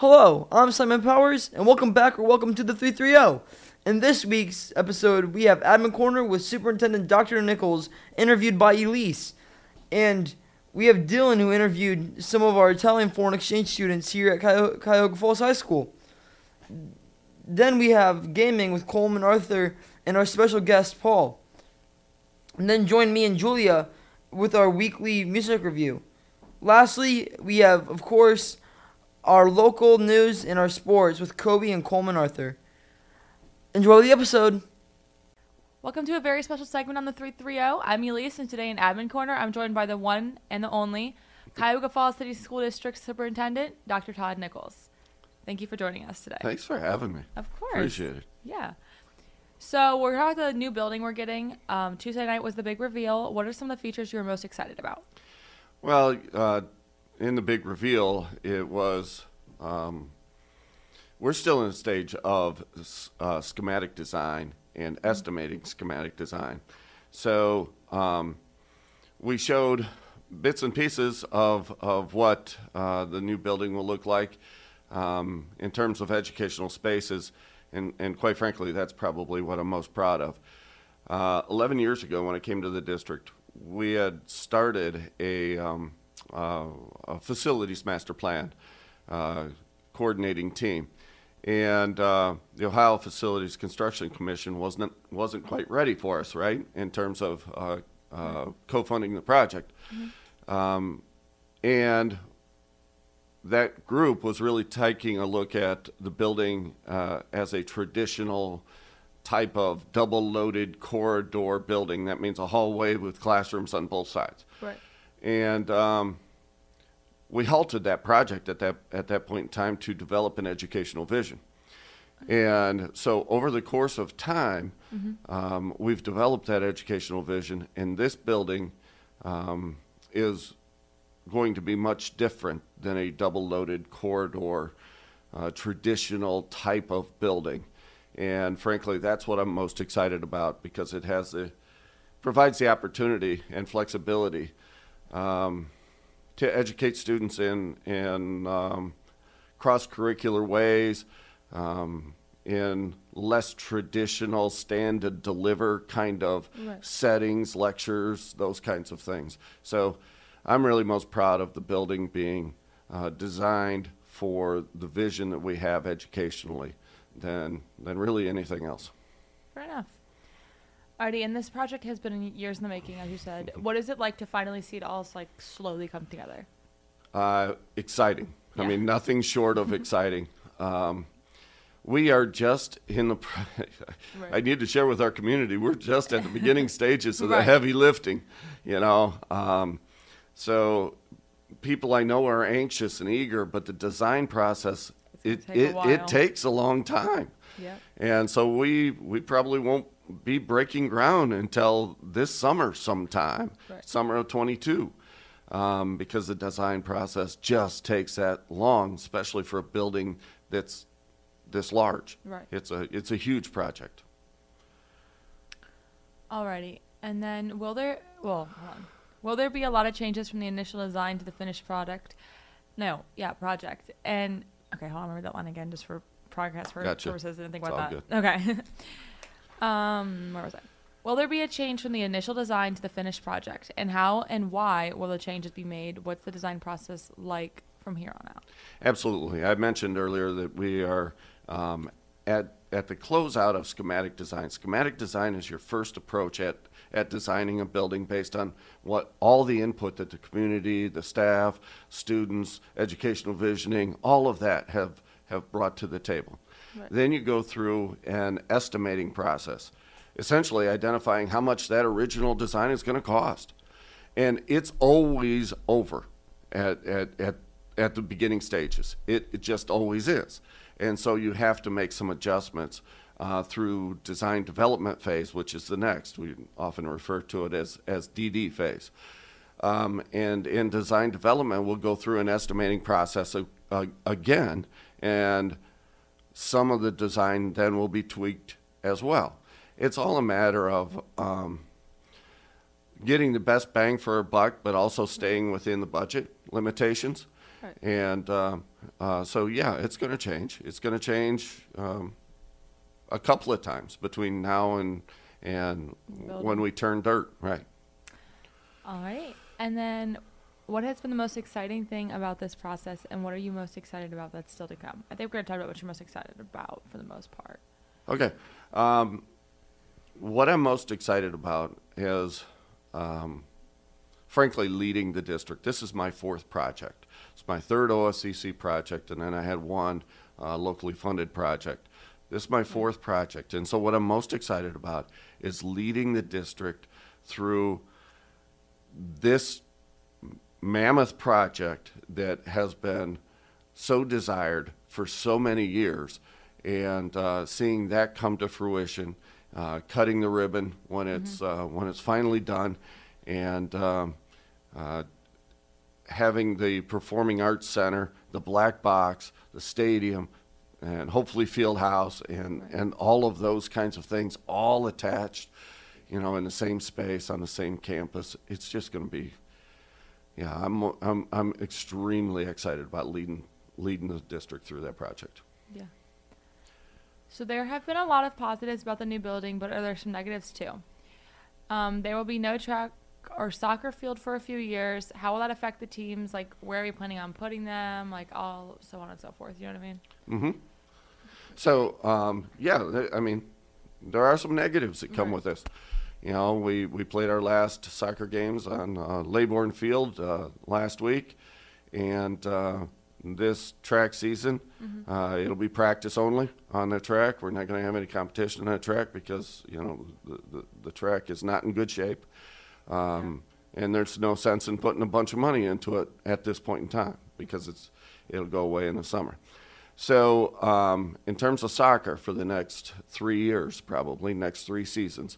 Hello, I'm Simon Powers, and welcome back or welcome to the 330. In this week's episode, we have Admin Corner with Superintendent Dr. Nichols, interviewed by Elise. And we have Dylan, who interviewed some of our Italian foreign exchange students here at Cuya- Cuyahoga Falls High School. Then we have Gaming with Coleman Arthur and our special guest, Paul. And then join me and Julia with our weekly music review. Lastly, we have, of course, our local news and our sports with Kobe and Coleman Arthur. Enjoy the episode. Welcome to a very special segment on the 330. I'm Elise, and today in Admin Corner, I'm joined by the one and the only Cuyahoga Falls City School District Superintendent, Dr. Todd Nichols. Thank you for joining us today. Thanks for having me. Of course. Appreciate it. Yeah. So we're talking at the new building we're getting. Um, Tuesday night was the big reveal. What are some of the features you're most excited about? Well, uh, in the big reveal, it was. Um, we're still in the stage of uh, schematic design and estimating schematic design. So um, we showed bits and pieces of, of what uh, the new building will look like um, in terms of educational spaces. And, and quite frankly, that's probably what I'm most proud of. Uh, 11 years ago, when I came to the district, we had started a, um, a facilities master plan uh, coordinating team. And uh, the Ohio Facilities Construction Commission wasn't wasn't quite ready for us, right, in terms of uh, uh, co-funding the project. Um, and that group was really taking a look at the building uh, as a traditional type of double-loaded corridor building. That means a hallway with classrooms on both sides. Right. And um, we halted that project at that at that point in time to develop an educational vision. And so, over the course of time, um, we've developed that educational vision, and this building um, is going to be much different than a double-loaded corridor, uh, traditional type of building. And frankly, that's what I'm most excited about because it has the provides the opportunity and flexibility um, to educate students in in um, cross curricular ways, um, in less traditional stand and deliver kind of Right. settings, lectures, those kinds of things. So I'm really most proud of the building being uh, designed for the vision that we have educationally than than really anything else. Fair enough. Alrighty, and this project has been years in the making, as you said. What is it like to finally see it all like slowly come together? Uh, exciting. I mean, nothing short of exciting. Um, we are just in the. pr- I need to share with our community. We're just at the beginning stages of the heavy lifting, you know. Um, so, people I know are anxious and eager, but the design process it it, it takes a long time. Yeah. And so we we probably won't be breaking ground until this summer sometime, Right. summer of 22, um, because the design process just takes that long, especially for a building that's this large. Right. It's a it's a huge project. Alrighty, and then will there? Well, hold on. Will there be a lot of changes from the initial design to the finished product? No, yeah, project. And okay, hold on, remember that line again, just for progress for Gotcha. purposes. I didn't think It's about that. Okay. um, where was I? Will there be a change from the initial design to the finished project? And how and why will the changes be made? What's the design process like from here on out? Absolutely. I mentioned earlier that we are um, at at the closeout of schematic design. Schematic design is your first approach at at designing a building based on what all the input that the community, the staff, students, educational visioning, all of that have have brought to the table. Then you go through an estimating process, essentially identifying how much that original design is going to cost. And it's always over at, at, at, at the beginning stages. It, it just always is. And so you have to make some adjustments uh, through design development phase, which is the next. We often refer to it as, as DD phase. Um, and in design development, we'll go through an estimating process uh, again, and some of the design then will be tweaked as well. It's all a matter of um, getting the best bang for a buck, but also staying within the budget limitations. Right. And um, uh, so, yeah, it's going to change. It's going to change um, a couple of times between now and and when we turn dirt, right? All right. And then what has been the most exciting thing about this process and what are you most excited about that's still to come? I think we're going to talk about what you're most excited about for the most part. Okay. Um, what I'm most excited about is, um, frankly, leading the district. This is my fourth project. It's my third OSCC project, and then I had one uh, locally funded project. This is my fourth project. And so, what I'm most excited about is leading the district through this mammoth project that has been so desired for so many years and uh, seeing that come to fruition, uh, cutting the ribbon when it's uh, when it's finally done, and um, uh, having the Performing Arts Center, the Black Box, the stadium, and hopefully Field House, and and all of those kinds of things all attached, you know, in the same space on the same campus. It's just going to be yeah, I'm, I'm, I'm extremely excited about leading, leading the district through that project. Yeah. So there have been a lot of positives about the new building, but are there some negatives too? Um, there will be no track or soccer field for a few years. How will that affect the teams? Like, where are we planning on putting them? Like, all so on and so forth. You know what I mean? Mm-hmm. So, um, yeah, I mean, there are some negatives that come Right. with this. You know, we, we played our last soccer games on uh, Laybourne Field uh, last week, and uh, this track season, uh, it'll be practice only on the track. We're not going to have any competition on that track because you know the, the, the track is not in good shape, um, and there's no sense in putting a bunch of money into it at this point in time because it's it'll go away in the summer. So, um, in terms of soccer for the next three years, probably next three seasons,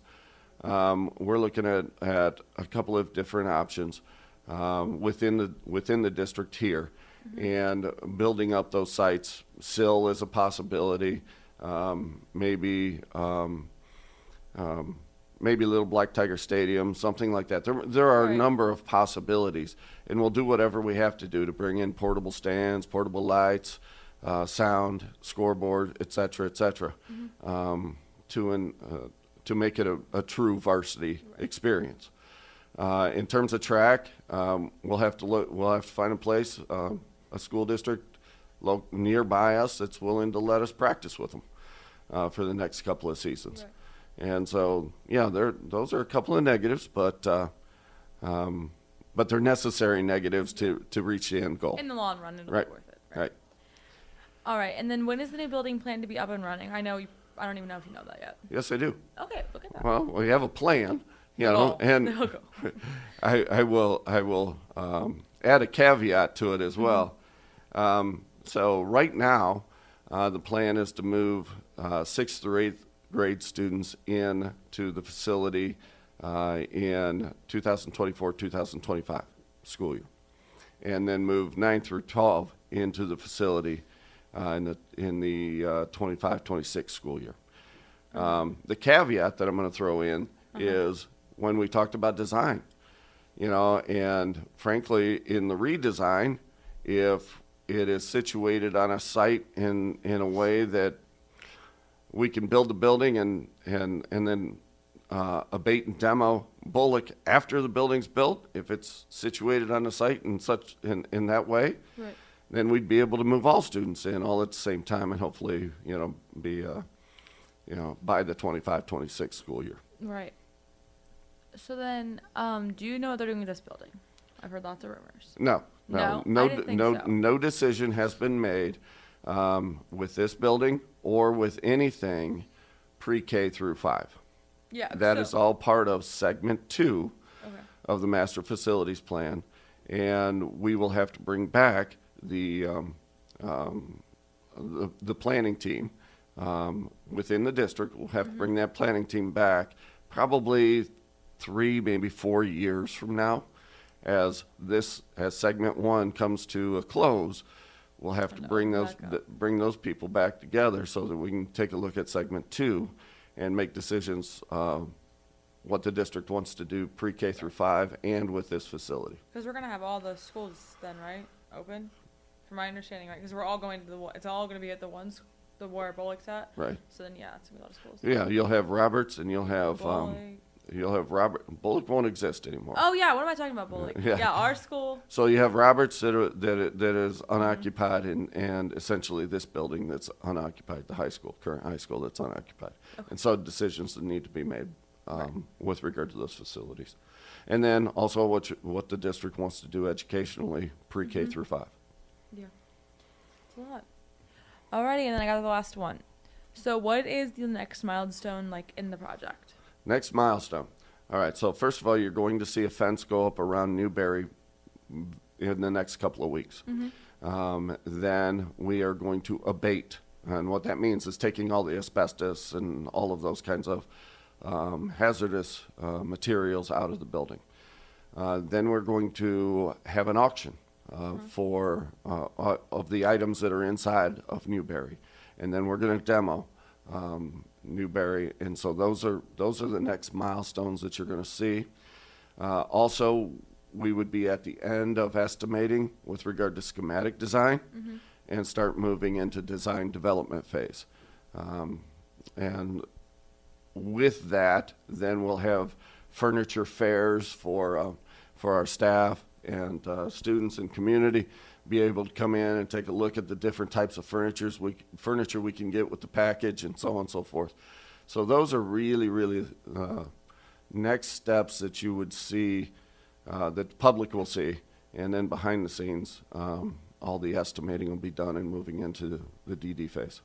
um, we're looking at, at a couple of different options um, within the within the district here, and building up those sites. Sill is a possibility. Um, maybe um, um, maybe Little Black Tiger Stadium, something like that. There, there are a number of possibilities, and we'll do whatever we have to do to bring in portable stands, portable lights, uh, sound, scoreboard, et cetera, et cetera, um, to an, uh, to make it a, a true varsity experience. Uh, in terms of track, um, we'll have to look. We'll have to find a place, uh, a school district lo- nearby us that's willing to let us practice with them uh, for the next couple of seasons. And so, yeah, there those are a couple of negatives, but uh, um, but they're necessary negatives to to reach the end goal. In the long run, it'll Right. be worth it. Right. All right. And then when is the new building planned to be up and running? I know. You, I don't even know if you know that yet. Yes, I do. Okay. Look at that. Well, we have a plan, you know, and. I, I will I will um, add a caveat to it as Mm-hmm. well. Um, so right now, uh, the plan is to move uh, sixth through eighth grade students in to the facility uh, in 2024-2025 school year, and then move ninth through 12 into the facility uh, in the in the uh, 25-26 school year. Um, the caveat that I'm going to throw in is when we talked about design, you know, and frankly, in the redesign, if it is situated on a site in, in a way that we can build the building and, and, and then uh, abate and demo Bolich after the building's built, if it's situated on the site in such in, in that way, Right. Then we'd be able to move all students in all at the same time and hopefully, you know, be, uh, you know, by the 25, 26 school year. Right. So then, um, do you know what they're doing with this building? I've heard lots of rumors. No, No? no, no, no, so. no decision has been made um, with this building or with anything pre-K through five. Yeah. That is all part of segment two Okay. of the master facilities plan, and we will have to bring back the um, um, the, the planning team um, within the district. We'll have to bring that planning team back probably three, maybe four years from now, as this as segment one comes to a close. We'll have to bring those th- bring those people back together so that we can take a look at segment two and make decisions. Uh, what the district wants to do pre-K through five and with this facility. Because we're gonna have all the schools then, right? Open. From my understanding, right? Because we're all going to the. It's all going to be at the one, s- the where Bolich's at. Right. So then, yeah, it's gonna be a lot of schools. Yeah, you'll have Roberts and you'll have um, you'll have Robert. Bolich won't exist anymore. Oh yeah, what am I talking about, Bullock? Yeah. Yeah, our school. So you have Roberts that are, that that is Mm-hmm. unoccupied and, and essentially this building that's unoccupied, the high school, current high school that's unoccupied. Okay. And so decisions that need to be made um, with regard to those facilities. And then also what you, what the district wants to do educationally, pre-K Mhm. through five. Yeah. It's a lot. Alrighty, and then I got the last one. So, what is the next milestone like in the project? Next milestone. All right, so first of all, you're going to see a fence go up around Newberry in the next couple of weeks. Um, then we are going to abate. And what that means is taking all the asbestos and all of those kinds of um, hazardous uh, materials out of the building. Uh, then we're going to have an auction uh, for uh, uh, of the items that are inside of Newberry, and then we're going to demo um, Newberry. And so those are those are the next milestones that you're going to see. Uh, also, we would be at the end of estimating with regard to schematic design and start moving into design development phase. Um, and with that, then we'll have furniture fairs for, uh, for our staff and uh, students and community be able to come in and take a look at the different types of furnitures we, furniture we can get with the package and so on and so forth. So those are really, really uh, next steps that you would see, uh, that the public will see. And then behind the scenes, um, all the estimating will be done and moving into the DD phase.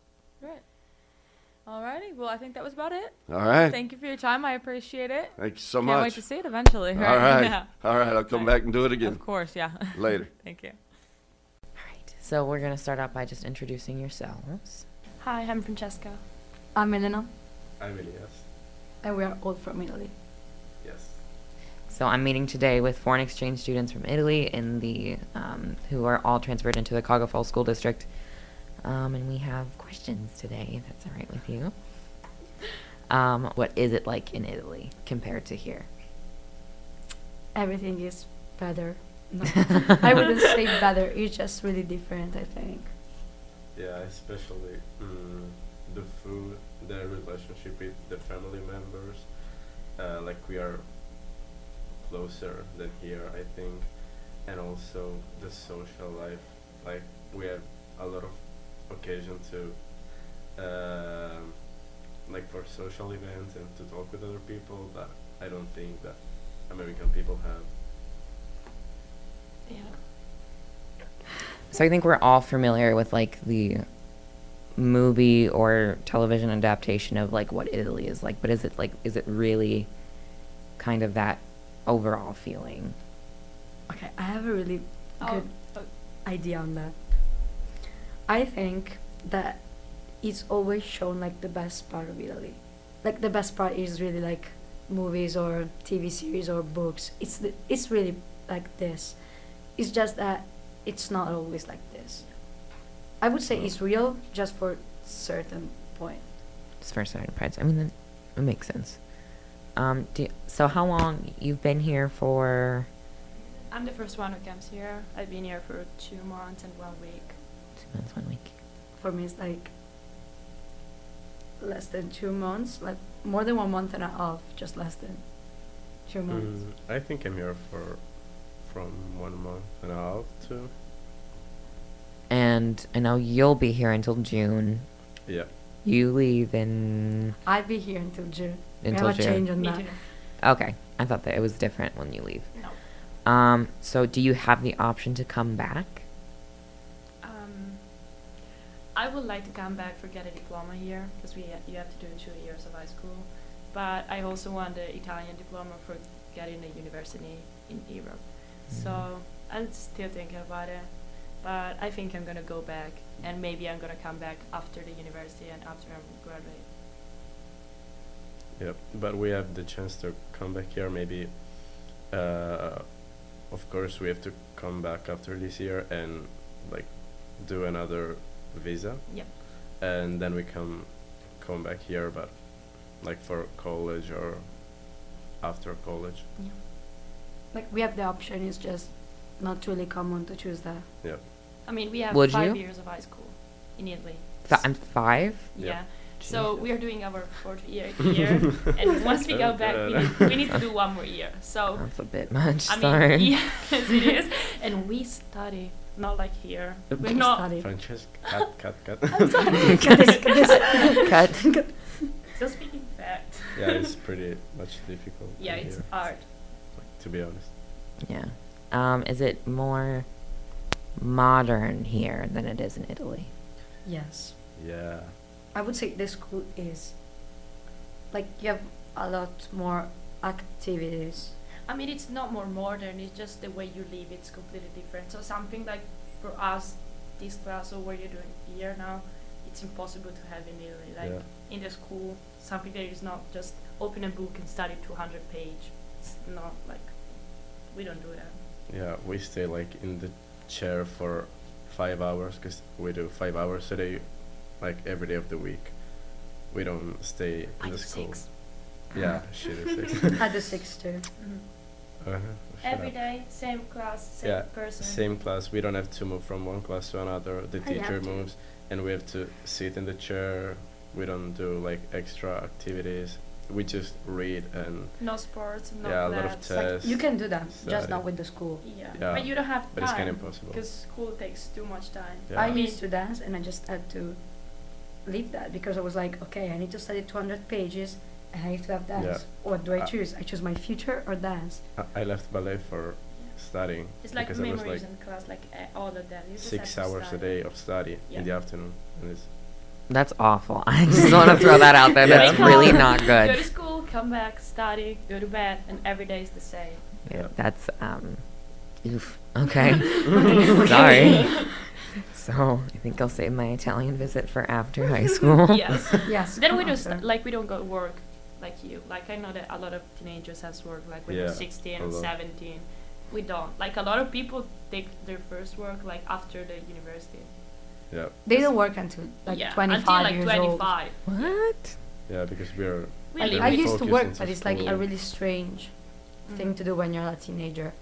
Right. Alrighty. Well, I think that was about it. All right. Thank you for your time. I appreciate it. Thank you so much. Can't wait to see it eventually. All right. Yeah. All right. I'll come Right. back and do it again Of course. Yeah. later. Thank you. All right. So we're gonna start out by just introducing yourselves. Hi, I'm Francesca, I'm Elena, I'm Elias. and we are all from Italy. Yes. So I'm meeting today with foreign exchange students from Italy in the um, who are all transferred into the Cuyahoga Falls School District, um, and we have questions today. If that's all right with you. Um, what is it like in Italy compared to here? Everything is better. No, I wouldn't say better. It's just really different. I think. Yeah, especially mm, the food, the relationship with the family members. Uh, like we are closer than here, I think, and also the social life. Like we have a lot of occasion to, um like for social events and to talk with other people. That I don't think that American people have. Yeah. So I think we're all familiar with like the movie or television adaptation of like what Italy is like, but is it like is it really kind of that overall feeling? Okay, I have a really Oh, good oh. idea on that. I think that it's always shown like the best part of Italy. Like the best part is really like movies or TV series or books. It's the, it's really like this. It's just that it's not always like this. I would say it's real just for certain point. Just for certain parts. I mean, that, it makes sense. Um, do, so how long you've been here for? I'm the first one who comes here. I've been here for two months and one week. Two months, one week. For me, it's like less than two months, like more than one month and a half, just less than two months. Mm, I think I'm here for from one month and a half to And I know you'll be here until June. yeah. You leave in I'll be here until June. We until have a June. change on Me that. too. Okay, I thought that it was different when you leave. No. Um, so do you have the option to come back? I would like to come back for get a diploma here because we you have to do two years of high school. But I also want the Italian diploma for getting a university in Europe. So I'm still thinking about it. But I think I'm gonna go back, and maybe I'm gonna come back after the university and after I'm graduate. Yep, but we have the chance to come back here. Maybe, uh, of course, we have to come back after this year and like do another visa, Yep. and then we come come back here, but like for college or after college. Yeah. Like we have the option. It's just not really common to choose that. Yep. I mean, we have Would five you? years of high school in Italy. Fi- I'm five. Yeah. So Jesus. we are doing our fourth year here, and once we go back, we need, we need to do one more year. So That's a bit much. I mean, Sorry. yes, it is. And we study, not like here. We're not study. Francesca, cut, cut, cut. Cut this, cut this. Cut. just speaking fact. yeah, it's pretty much difficult. Yeah, it's here, art. to be honest. Yeah. Um, is it more modern here than it is in Italy? Yes. Yeah. I would say this school is like you have a lot more activities. I mean, it's not more modern. It's just the way you live. It's completely different. So something like for us, this class or what you're doing here now, it's impossible to have in Italy. Like Yeah. in the school, something that is not just open a book and study 200 page. It's not like we don't do that. Yeah, we stay like in the chair for five hours because we do five hours a day, like every day of the week. We don't stay in I the do school. six. Yeah, she does six. I do six too. Mhm. Uh-huh. shut Every up. day, same class, same Yeah, person. Same class. We don't have to move from one class to another. The teacher have to. moves, and we have to sit in the chair. We don't do like extra activities. We just read and No sports, no yeah, a lot of labs. Like tests. you can do that, just not with the school. Yeah. Yeah, but you don't have but it's kind time of impossible. because school takes too much time. Yeah. I I used to dance and I just had to leave that because I was like, okay, I need to study 200 pages and I have to have Yeah. dance. What do I Uh, choose? I choose my future or dance. I, I left ballet for studying It's like because I was memories like in class, like uh, all of that. You six have to hours a day of study Yeah. in the afternoon, and it's That's awful. I just want to throw that out there. Yeah. That's really up, not Go good. to school, come back, study, go to bed, and every day is the same. Yeah, that's um, oof. Okay. Sorry. So I think I'll save my Italian visit for after high school. yes. Yes. then we just like we don't go to work like you. Like I know that a lot of teenagers has work like when Yeah, they're 16 and 17. We don't. Like a lot of people take their first work like after the university. yeah, They don't work until like yeah, 25 until like years 25. What? yeah, because we're We I, I used to work, but it's like school. a really strange thing Mhm. to do when you're a teenager.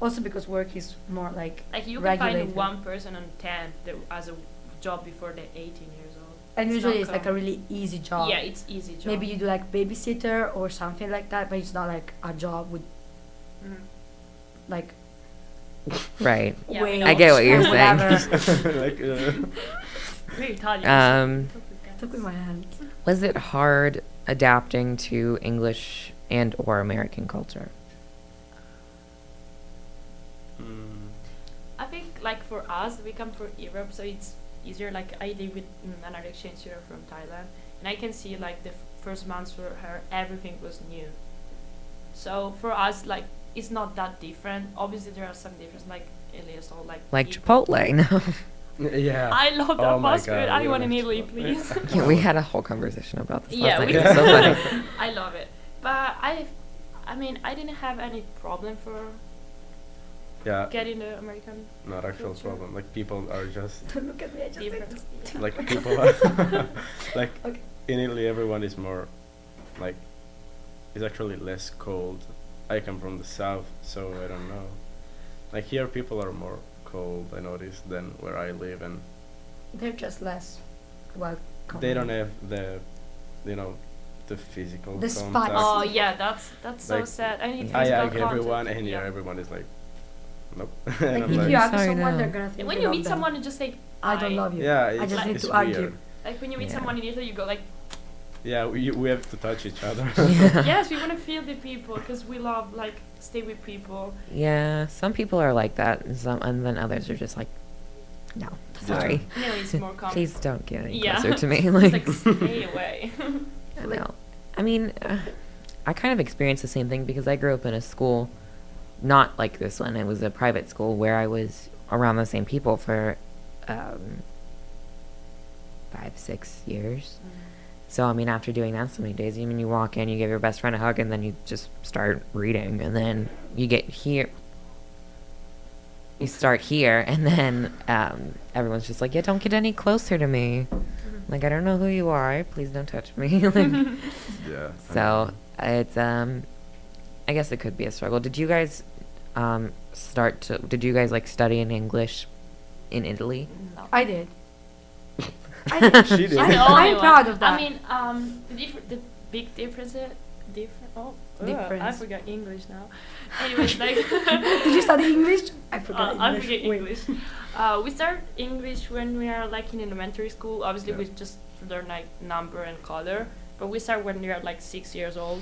Also because work is more like Like you can regulated. find one person on 10 that has a job before they're 18 years old. And It's usually not it's like a really easy job. Yeah, it's easy job. Maybe you do like babysitter or something like that, but it's not like a job with Mhm. like Right. Yeah, wage. I get what you're saying. like uh, Um, Talk with guys. Took with my hands. Was it hard adapting to English and or American culture? mm, I think like for us, we come from Europe, so it's easier. Like I live with mm, another exchange student from Thailand, and I can see like the f- first months for her, everything was new. So for us, like it's not that different. Obviously, there are some differences, like Elias or like. Like eat- Chipotle? No. yeah. I love that Oh fast food. God, I we want love in Italy, please. yeah, we had a whole conversation about this Yeah, we night. So funny. I love it, but I, I mean, I didn't have any problem for yeah, getting the American not actual culture. problem. Like people are just Don't look at me. I just need difference. to- like people are like Okay. in Italy everyone is more like it's actually less cold. I come from the south, so I don't know. Like here people are more cold I noticed than where I live and They're just less welcome. they don't have the you know the physical The spice. contact. Oh yeah, that's that's so sad. I need Yeah. I physical hug everyone contact. and here everyone is like nope. Like and I'm if like, you hug someone, no. they're gonna think And when you you meet them. someone, you just say I don't love you. yeah, I it's, just need to hug you. Like when you meet Yeah. someone in Italy, you go like, Yeah, we, we have to touch each other. Yeah. yes, we want to feel the people because we love like stay with people. Yeah, some people are like that, and some, and then others are just like, no, sorry, You know, it's more please don't get any Yeah. closer to me. It's like stay away. I know. I mean, uh, I kind of experienced the same thing because I grew up in a school, not like this one. It was a private school where I was around the same people for um, five, six years. So I mean, after doing that so many days, I mean, you walk in, you give your best friend a hug, and then you just start reading, and then you get here. You start here, and then um, everyone's just like, "Yeah, don't get any closer to me." Like, I don't know who you are. Please don't touch me. like, yeah. so it's um, I guess it could be a struggle. Did you guys um start to? Did you guys like study in English in Italy? No. I did. I did. She did. I'm, She's the only I'm proud of that. I mean, um, the, differ- the big difference, different. Oh, ugh, I forgot English now. Anyways, like. did you study English? I forgot Uh, I English. forget Wait. English. Uh, we start English when we are like in elementary school. Obviously, Yeah. we just learn like number and color. But we start when we are like six years old.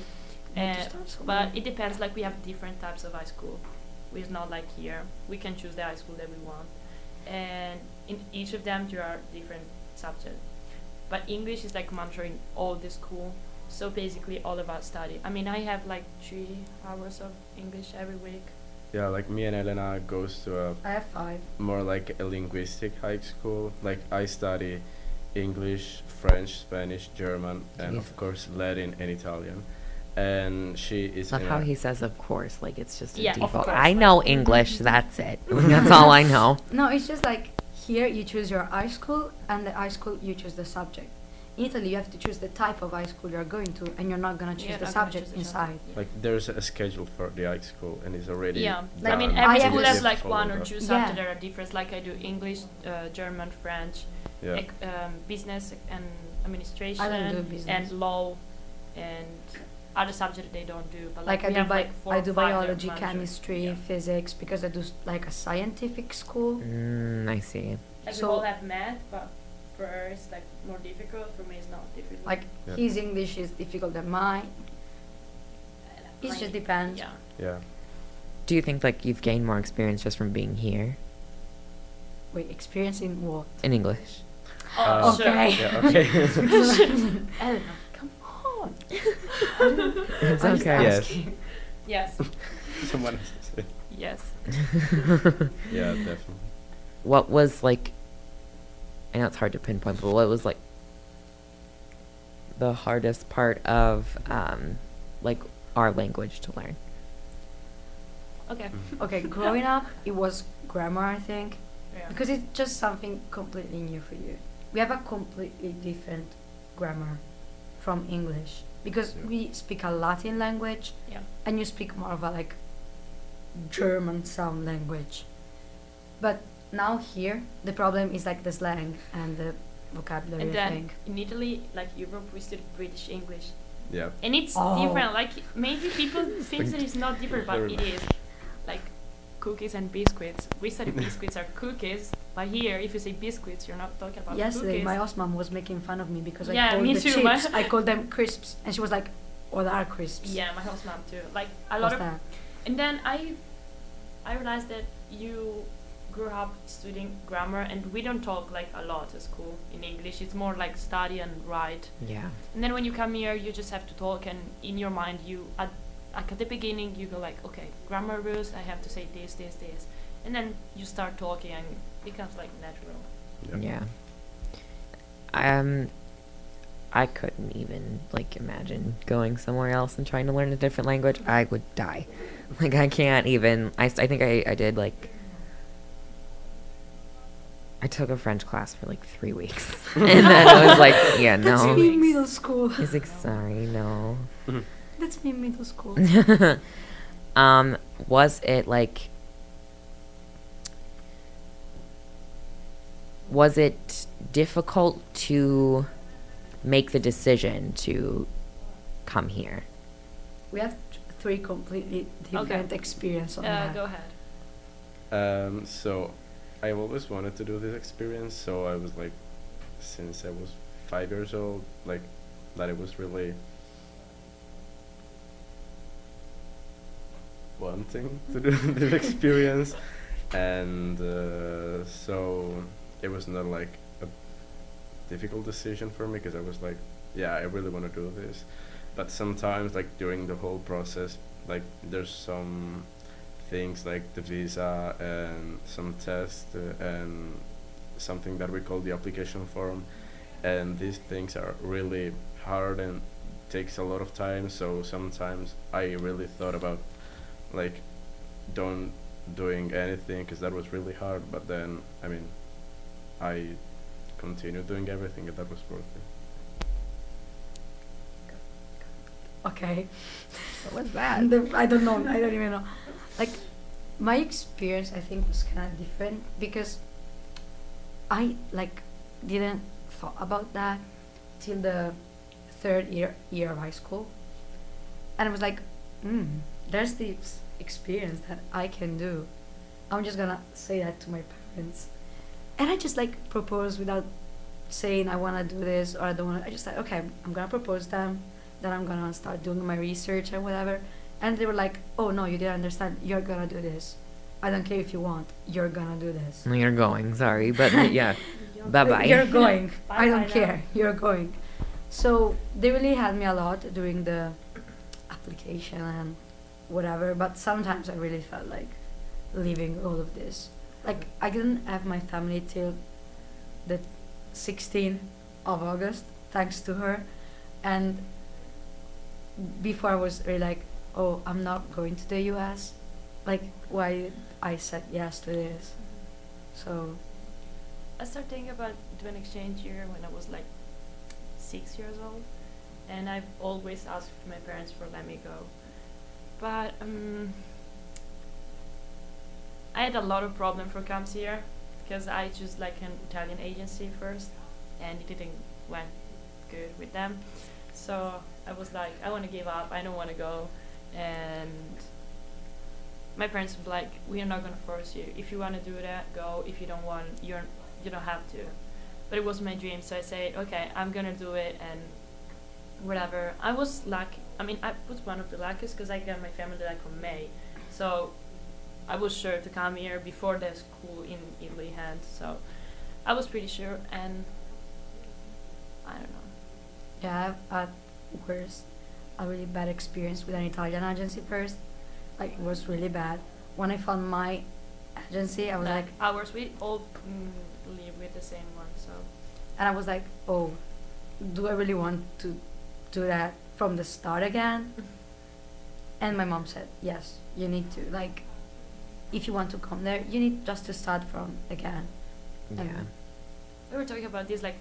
You And but it depends. Like we have different types of high school. It's not like here. We can choose the high school that we want, and in each of them there are different subjects. But English is like monitoring all the school. So basically, all of us study. I mean, I have like three hours of English every week. Yeah, like me and Elena goes to a I have five. more like a linguistic high school. Like I study English, French, Spanish, German, and Jeez. of course Latin and Italian. And she is Love how a- he says, "Of course," like it's just a Yeah, of default. course, I like- know English. That's it. That's all I know. No, it's just like here you choose your high school, and the high school you choose the subject. In Italy, you have to choose the type of high school you're going to, and you're not gonna choose You're the subject choose inside. subject. like there's a schedule for the high school and it's already Yeah, Like, I mean done. every school has like one or that. two Yeah. subjects that are different. Like I do English, uh, German, French, Yeah. ec- um, business and administration, I don't do business. and law, and other subjects they don't do. But Like like, I do have bi- like four I do five that are biology, chemistry, Yeah. physics because I do s- like a scientific school. Mm, I see. Like So- we all have math, but for her it's like more difficult. For me, it's not difficult. Like Yeah. his English is difficult than mine. Uh, It like- just depends. Yeah. Yeah. Do you think like you've gained more experience just from being here Wait, experience in what? in English? Oh, Uh, sure. Okay. Yeah, okay. Eleanor, come on. It's I'm just okay. Yes. asking. yes. Someone has to say. Yes. Yeah, definitely. what was like? I know it's hard to pinpoint, but what was like the hardest part of um, like our language to learn? Okay. Mm-hmm. Okay, growing up, it was grammar, I think, Yeah. because it's just something completely new for you. We have a completely different grammar from English because Yeah. we speak a Latin language Yeah. and you speak more of a like German sound language. But now here, the problem is like the slang and the vocabulary. And then think. in Italy, like Europe, we study British English. Yeah. And it's Oh. different. Like maybe people think that it's not different, but it is. Like cookies and biscuits. We study biscuits are cookies, but here, if you say biscuits, you're not talking about Yesterday, cookies. my host mom was making fun of me because I Yeah, called me the too, chips. I called them crisps, and she was like, oh, "What are crisps?" yeah, my house mom too. Like a lot What's of. that? And then I, I realized that you grew up studying grammar, and we don't talk like a lot at school in English. It's more like study and write. Yeah. And then when you come here, you just have to talk, and in your mind, you at like at the beginning, you go like, okay, grammar rules. I have to say this, this, this, and then you start talking, and it becomes like natural. Yeah. Um, I couldn't even like imagine going somewhere else and trying to learn a different language. I would die. Like I can't even. i, I think I, I did like. I took a French class for like three weeks, and then I was like, yeah, That's no. me in middle school. He's like, sorry, no. That's me in middle school. um, was it like was it difficult to make the decision to come here? we have t- three completely different experience on Uh, that. go ahead. Um, so I've always wanted to do this experience, so I was like, since I was five years old, like that it was really wanting to do this experience, and uh, so it was not like a difficult decision for me because I was like, yeah, I really want to do this, but sometimes like during the whole process, like there's some things like the visa and some tests uh, and something that we call the application form. And these things are really hard and takes a lot of time. So sometimes i really thought about like don't doing anything because that was really hard but then i mean i continued doing everything and that was worth it Okay. What was that? The- I don't know. I don't even know. Like, my experience, I think, was kind of different because I like didn't thought about that till the third year year of high school, and I was like, mm, there's this experience that I can do. I'm just gonna say that to my parents, and I just like propose without saying I want to do this or I don't want. to. I just said, okay, I'm gonna propose them. Then I'm gonna start doing my research and whatever. And they were like, oh no, you didn't understand. You're gonna do this. I don't care if you want. You're gonna do this. Well, You're going, sorry, but yeah. bye bye. You're going. I Bye-bye don't now. care. You're going. So they really helped me a lot during the application and whatever. But sometimes I really felt like leaving all of this. Like I didn't have my family till the 16th of August, thanks to her. And before I was really like, oh, I'm not going to the U.S. Like why I said yes to this. So I started thinking about doing exchange year when I was like six years old, and I've always asked my parents for let me go, but um, I had a lot of problem for comes here because I chose like an Italian agency first, and it didn't went good with them, so I was like I want to give up. I don't want to go, and my parents were like, "We are not gonna force you. If you want to do that, go. If you don't want, you're you don't have to." But it was my dream, so I said, "Okay, I'm gonna do it." And whatever. I was lucky. I mean, I was one of the luckiest because I got my family like on May, so I was sure to come here before the school in Italy had. So I was pretty sure, and I don't know. Yeah, I've had worse, a really bad experience with an Italian agency first. Like it was really bad. When I found my agency, I was Like like, ours, we all mm, live with the same one, so and I was like, oh, do I really want to do that from the start again? Mm-hmm. And my mom said, yes, you need to. Like, if you want to come there, you need just to start from again. Yeah. And we were talking about this like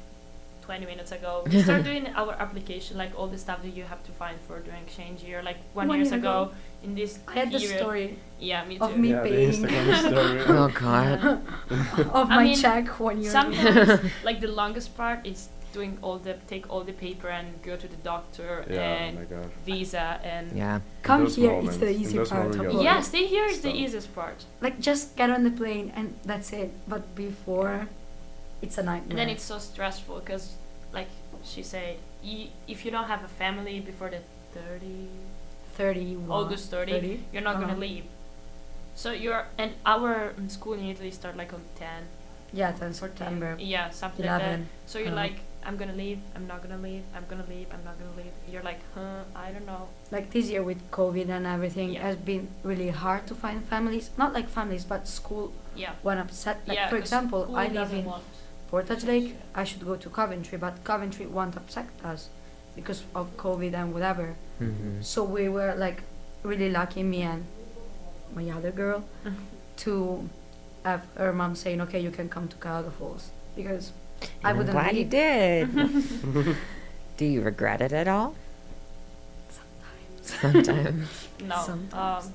20 minutes ago. We started doing our application, like all the stuff that you have to find for doing exchange year, like one, One years year ago, ago. in this I had the story Yeah, me too. of me yeah, the paying Instagram story. Oh god. of I my mean, check one year. ago. Sometimes, like the longest part is doing all the take all the paper and go to the doctor yeah, oh and my god. visa and Yeah. Come here, moments- it's the in easy part. moments Of you all. gotta yeah, stay here is the easiest part. Like just get on the plane and that's it. But before, it's a nightmare. And then it's so stressful because, like she said, y- if you don't have a family before the 30, 30 August 30, 30? you're not Uh-huh. gonna leave. So you're and our um, school in Italy start like on 10, Yeah, 10 14, September. yeah, something like that. 11. So you're uh-huh. like, I'm gonna leave, I'm not gonna leave, I'm gonna leave, I'm not gonna leave. You're like, huh, I don't know. Like this year with COVID and everything, Yeah. has been really hard to find families. Not like families, but school Yeah. went upset. Like yeah, for 'cause example, I live in Portage Lake. I should go to Coventry, but Coventry won't accept us because of COVID and whatever. Mm-hmm. So we were like really lucky, me and my other girl, to have her mom saying, "Okay, you can come to Cuyahoga Falls," because I I'm wouldn't glad you did. Do you regret it at all? Sometimes. Sometimes. no. Sometimes. Um,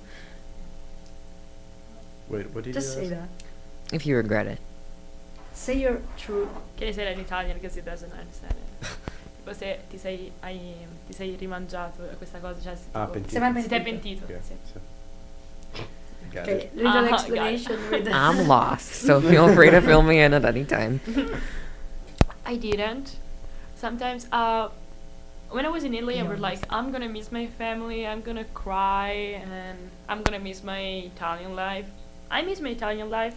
Wait, what did Just you say that. if you regret it. Say your true. Can you say that in Italian because he doesn't understand it? tipo se ti sei, hai, ti sei rimangiato questa cosa, cioè se Ah, tipo- pentito. Se mai se ti è pentito. pentito. Okay, sì. so- Okay, little Uh-huh, explanation with I'm lost, so feel free to fill me in at any time. I didn't. Sometimes, uh, when I was in Italy, I was like, I'm gonna miss my family, I'm gonna cry, and I'm gonna miss my Italian life. I miss my Italian life.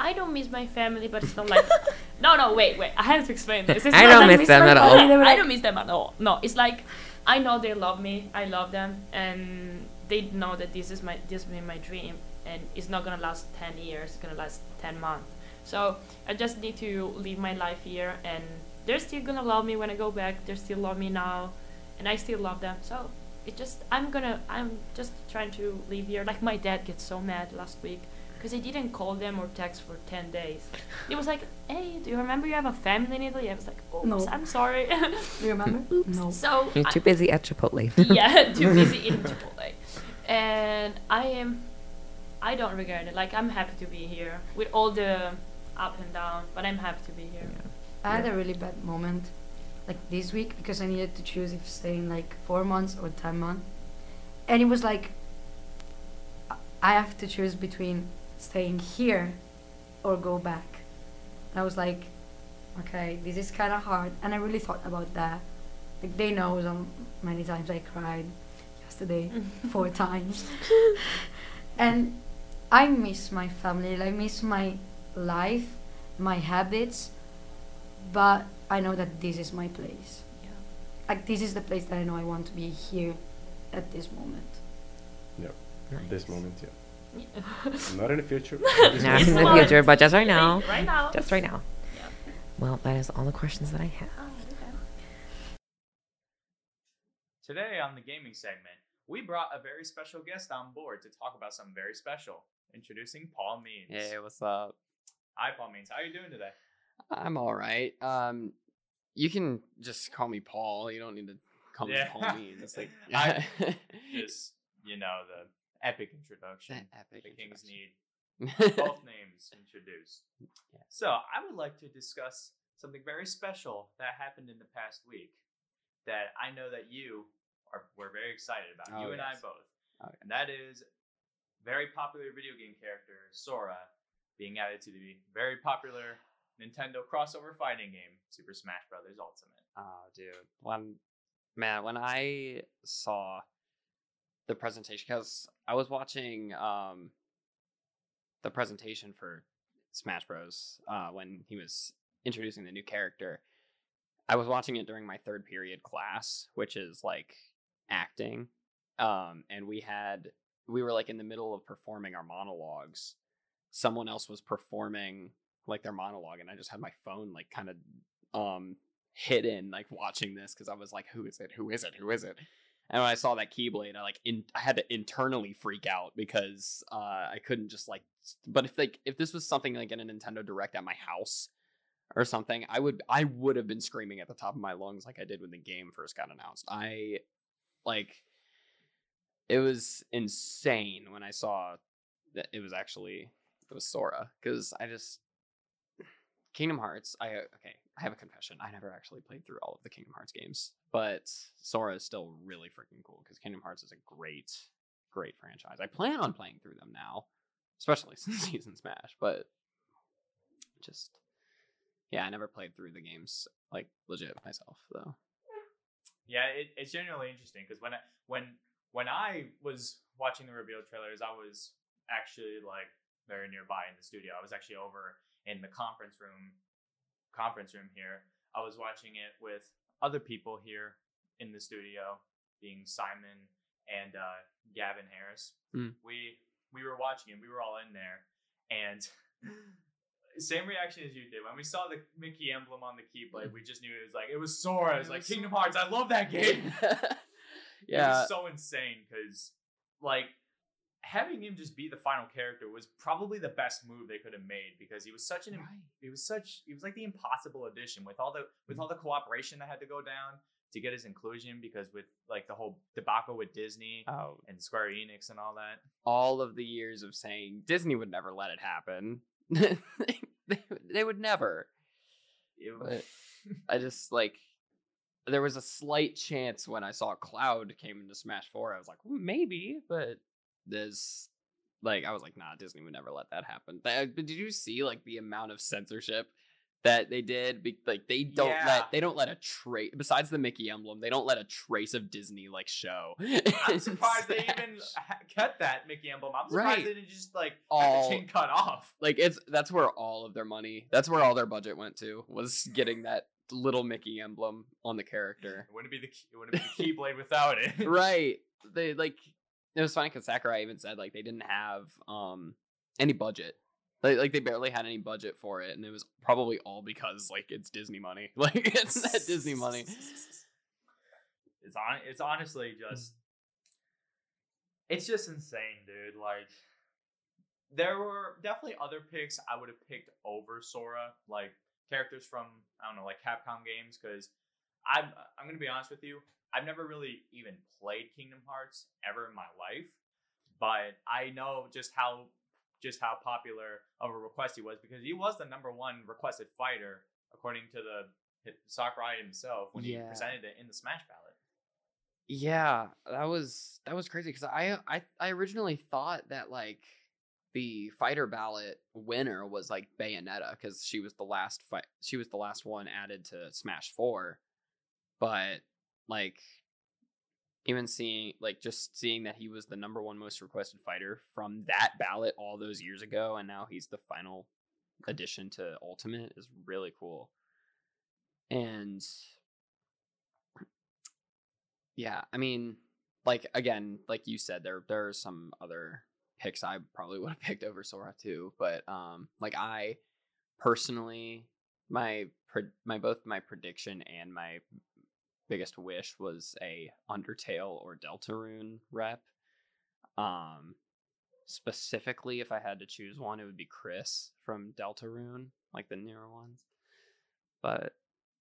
I don't miss my family, but it's not like. no, no, wait, wait. I have to explain this. It's I not don't like- miss them at all. They were I don't miss them at all. No, it's like I know they love me. I love them, and they know that this is my this is my dream, and it's not gonna last ten years. It's gonna last ten months. So I just need to live my life here, and they're still gonna love me when I go back. They still love me now, and I still love them. So it just I'm gonna I'm just trying to live here. Like my dad gets so mad last week because I didn't call them or text for ten days. He was like, "Hey, do you remember you have a family in Italy?" I was like, "Oops, No. I'm sorry." Do you remember? No. so You're I- too busy at Chipotle. yeah, too busy eating Chipotle. And I am, I don't regret it. Like I'm happy to be here with all the up and down. But I'm happy to be here. I had a really bad moment, like this week, because I needed to choose if staying like four months or ten months, and it was like I- I have to choose between staying here or go back. And I was like, okay, this is kind of hard, and I really thought about that. Like they know how many times I cried yesterday, four times, and I miss my family. I miss my life, my habits but I know that this is my place. Yeah. Like this is the place that I know I want to be here at this moment. Yeah, this moment, yeah. Yeah. Not in the future. but Not in the future, but just right now. Right now. Just right now. Yeah. Well, that is all the questions that I have. Oh, okay. Today on the gaming segment, we brought a very special guest on board to talk about something very special. Introducing Paul Means. Hey, what's up? Hi, Paul Means. How are you doing today? I'm all right. Um, you can just call me Paul. You don't need to call Yeah. me Paul Means. It's like I- Just you know the epic introduction. The epic the kings need both names introduced. Yeah. So I would like to discuss something very special that happened in the past week that I know that you are were very excited about. Oh, you and I both. Oh, And that is very popular video game character Sora being added to the very popular Nintendo crossover fighting game Super Smash Bros. Ultimate. Oh, dude. When man, when I saw the presentation, because I was watching um the presentation for Smash Bros. Uh, when he was introducing the new character, I was watching it during my third period class, which is like acting. Um, and we had we were like in the middle of performing our monologues. Someone else was performing like their monologue, and I just had my phone like kind of um hidden like watching this because I was like, who is it? Who is it? Who is it? And when I saw that Keyblade, I like in I had to internally freak out because uh I couldn't just like but if like if this was something like in a Nintendo Direct at my house or something, I would I would have been screaming at the top of my lungs like I did when the game first got announced. I like it was insane when I saw that it was actually was Sora because I just Kingdom Hearts. I uh, okay. I have a confession. I never actually played through all of the Kingdom Hearts games, but Sora is still really freaking cool because Kingdom Hearts is a great, great franchise. I plan on playing through them now, especially since Season Smash. But just yeah, I never played through the games like legit myself though. Yeah, it, it's genuinely interesting because when I when when I was watching the reveal trailers, I was actually like very nearby in the studio. I was actually over in the conference room conference room here. I was watching it with other people here in the studio, being Simon and uh, Gavin Harris. Mm. We we were watching it. We were all in there, and same reaction as you did when we saw the Mickey emblem on the keyblade. We just knew it was like it was Sora. It was like Kingdom Hearts. I love that game. It yeah, was so insane because, like, having him just be the final character was probably the best move they could have made because he was such an Right. he was such it was like the impossible addition with all the with all the cooperation that had to go down to get his inclusion because with like the whole debacle with Disney oh, and Square Enix and all that. all of the years of saying Disney would never let it happen. they, they, would never. It, But I just like there was a slight chance when I saw Cloud came into Smash Four. I was like, "Hmm, maybe, but there's like I was like, nah, Disney would never let that happen. But uh, but did you see like the amount of censorship that they did? Be- like they don't Yeah. let they don't let a trace besides the Mickey emblem. They don't let a trace of Disney like show. I'm surprised they even kept that Mickey emblem. I'm surprised Right. they didn't just like All- the chain cut off. like it's that's where all of their money that's where all their budget went to was getting that little mickey emblem on the character It wouldn't be the key, it wouldn't be the Keyblade without it. right they like it was funny because sakurai even said like they didn't have um any budget like, like they barely had any budget for it and it was probably all because like it's disney money like it's that disney money It's on. It's honestly just. It's just insane, dude. Like, there were definitely other picks I would have picked over Sora, like characters from I don't know, like Capcom games, because I'm I'm gonna be honest with you, I've never really even played Kingdom Hearts ever in my life, but I know just how just how popular of a request he was because he was the number one requested fighter according to the Sakurai himself when he presented it in the Smash ballot. Yeah, that was that was crazy because I, I I originally thought that like the fighter ballot winner was like Bayonetta because she was the last fight she was the last one added to Smash Four, but like even seeing like just seeing that he was the number one most requested fighter from that ballot all those years ago and now he's the final addition to Ultimate is really cool. And yeah, I mean, like again, like you said, there there are some other picks I probably would have picked over Sora too, but um, like I personally, my my both my prediction and my biggest wish was a Undertale or Deltarune rep. Um, specifically, if I had to choose one, it would be Kris from Deltarune, like the newer ones. But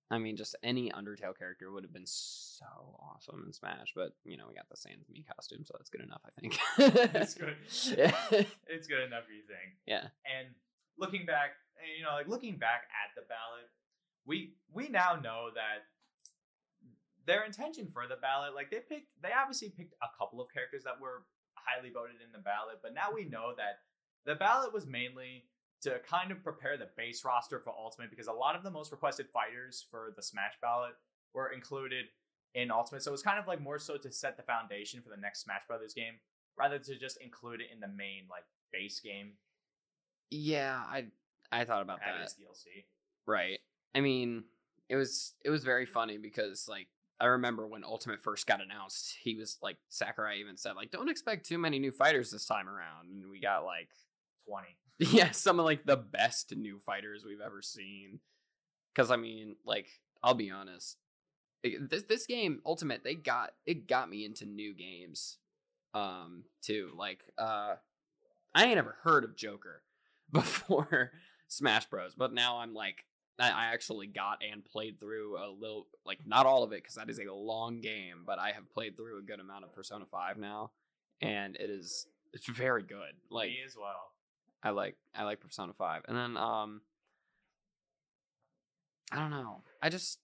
I mean, just any Undertale character would have been so awesome in Smash. But you know, we got the Sans Mii costume, so that's good enough, I think. That's good. Yeah. It's good enough, you think? yeah. And looking back, and, you know, like looking back at the ballot, we we now know that their intention for the ballot, like they picked, they obviously picked a couple of characters that were highly voted in the ballot, but now we mm-hmm. know that the ballot was mainly to kind of prepare the base roster for Ultimate because a lot of the most requested fighters for the Smash ballot were included in Ultimate, so it was kind of like more so to set the foundation for the next Smash Brothers game rather to just include it in the main like base game Yeah, I I thought about that. DLC. Right. I mean, it was it was very funny because like I remember when Ultimate first got announced, he was like Sakurai even said like don't expect too many new fighters this time around, and we got like 20. yeah some of like the best new fighters we've ever seen. Because I mean, like I'll be honest, it- this this game Ultimate they got it got me into new games, um too. Like uh, I ain't ever heard of Joker before Smash Bros. But now I'm like, I I actually got and played through a little, like not all of it because that is a long game, but I have played through a good amount of Persona Five now, and it is it's very good. Like Me as well. I like I like Persona Five, and then um, I don't know. I just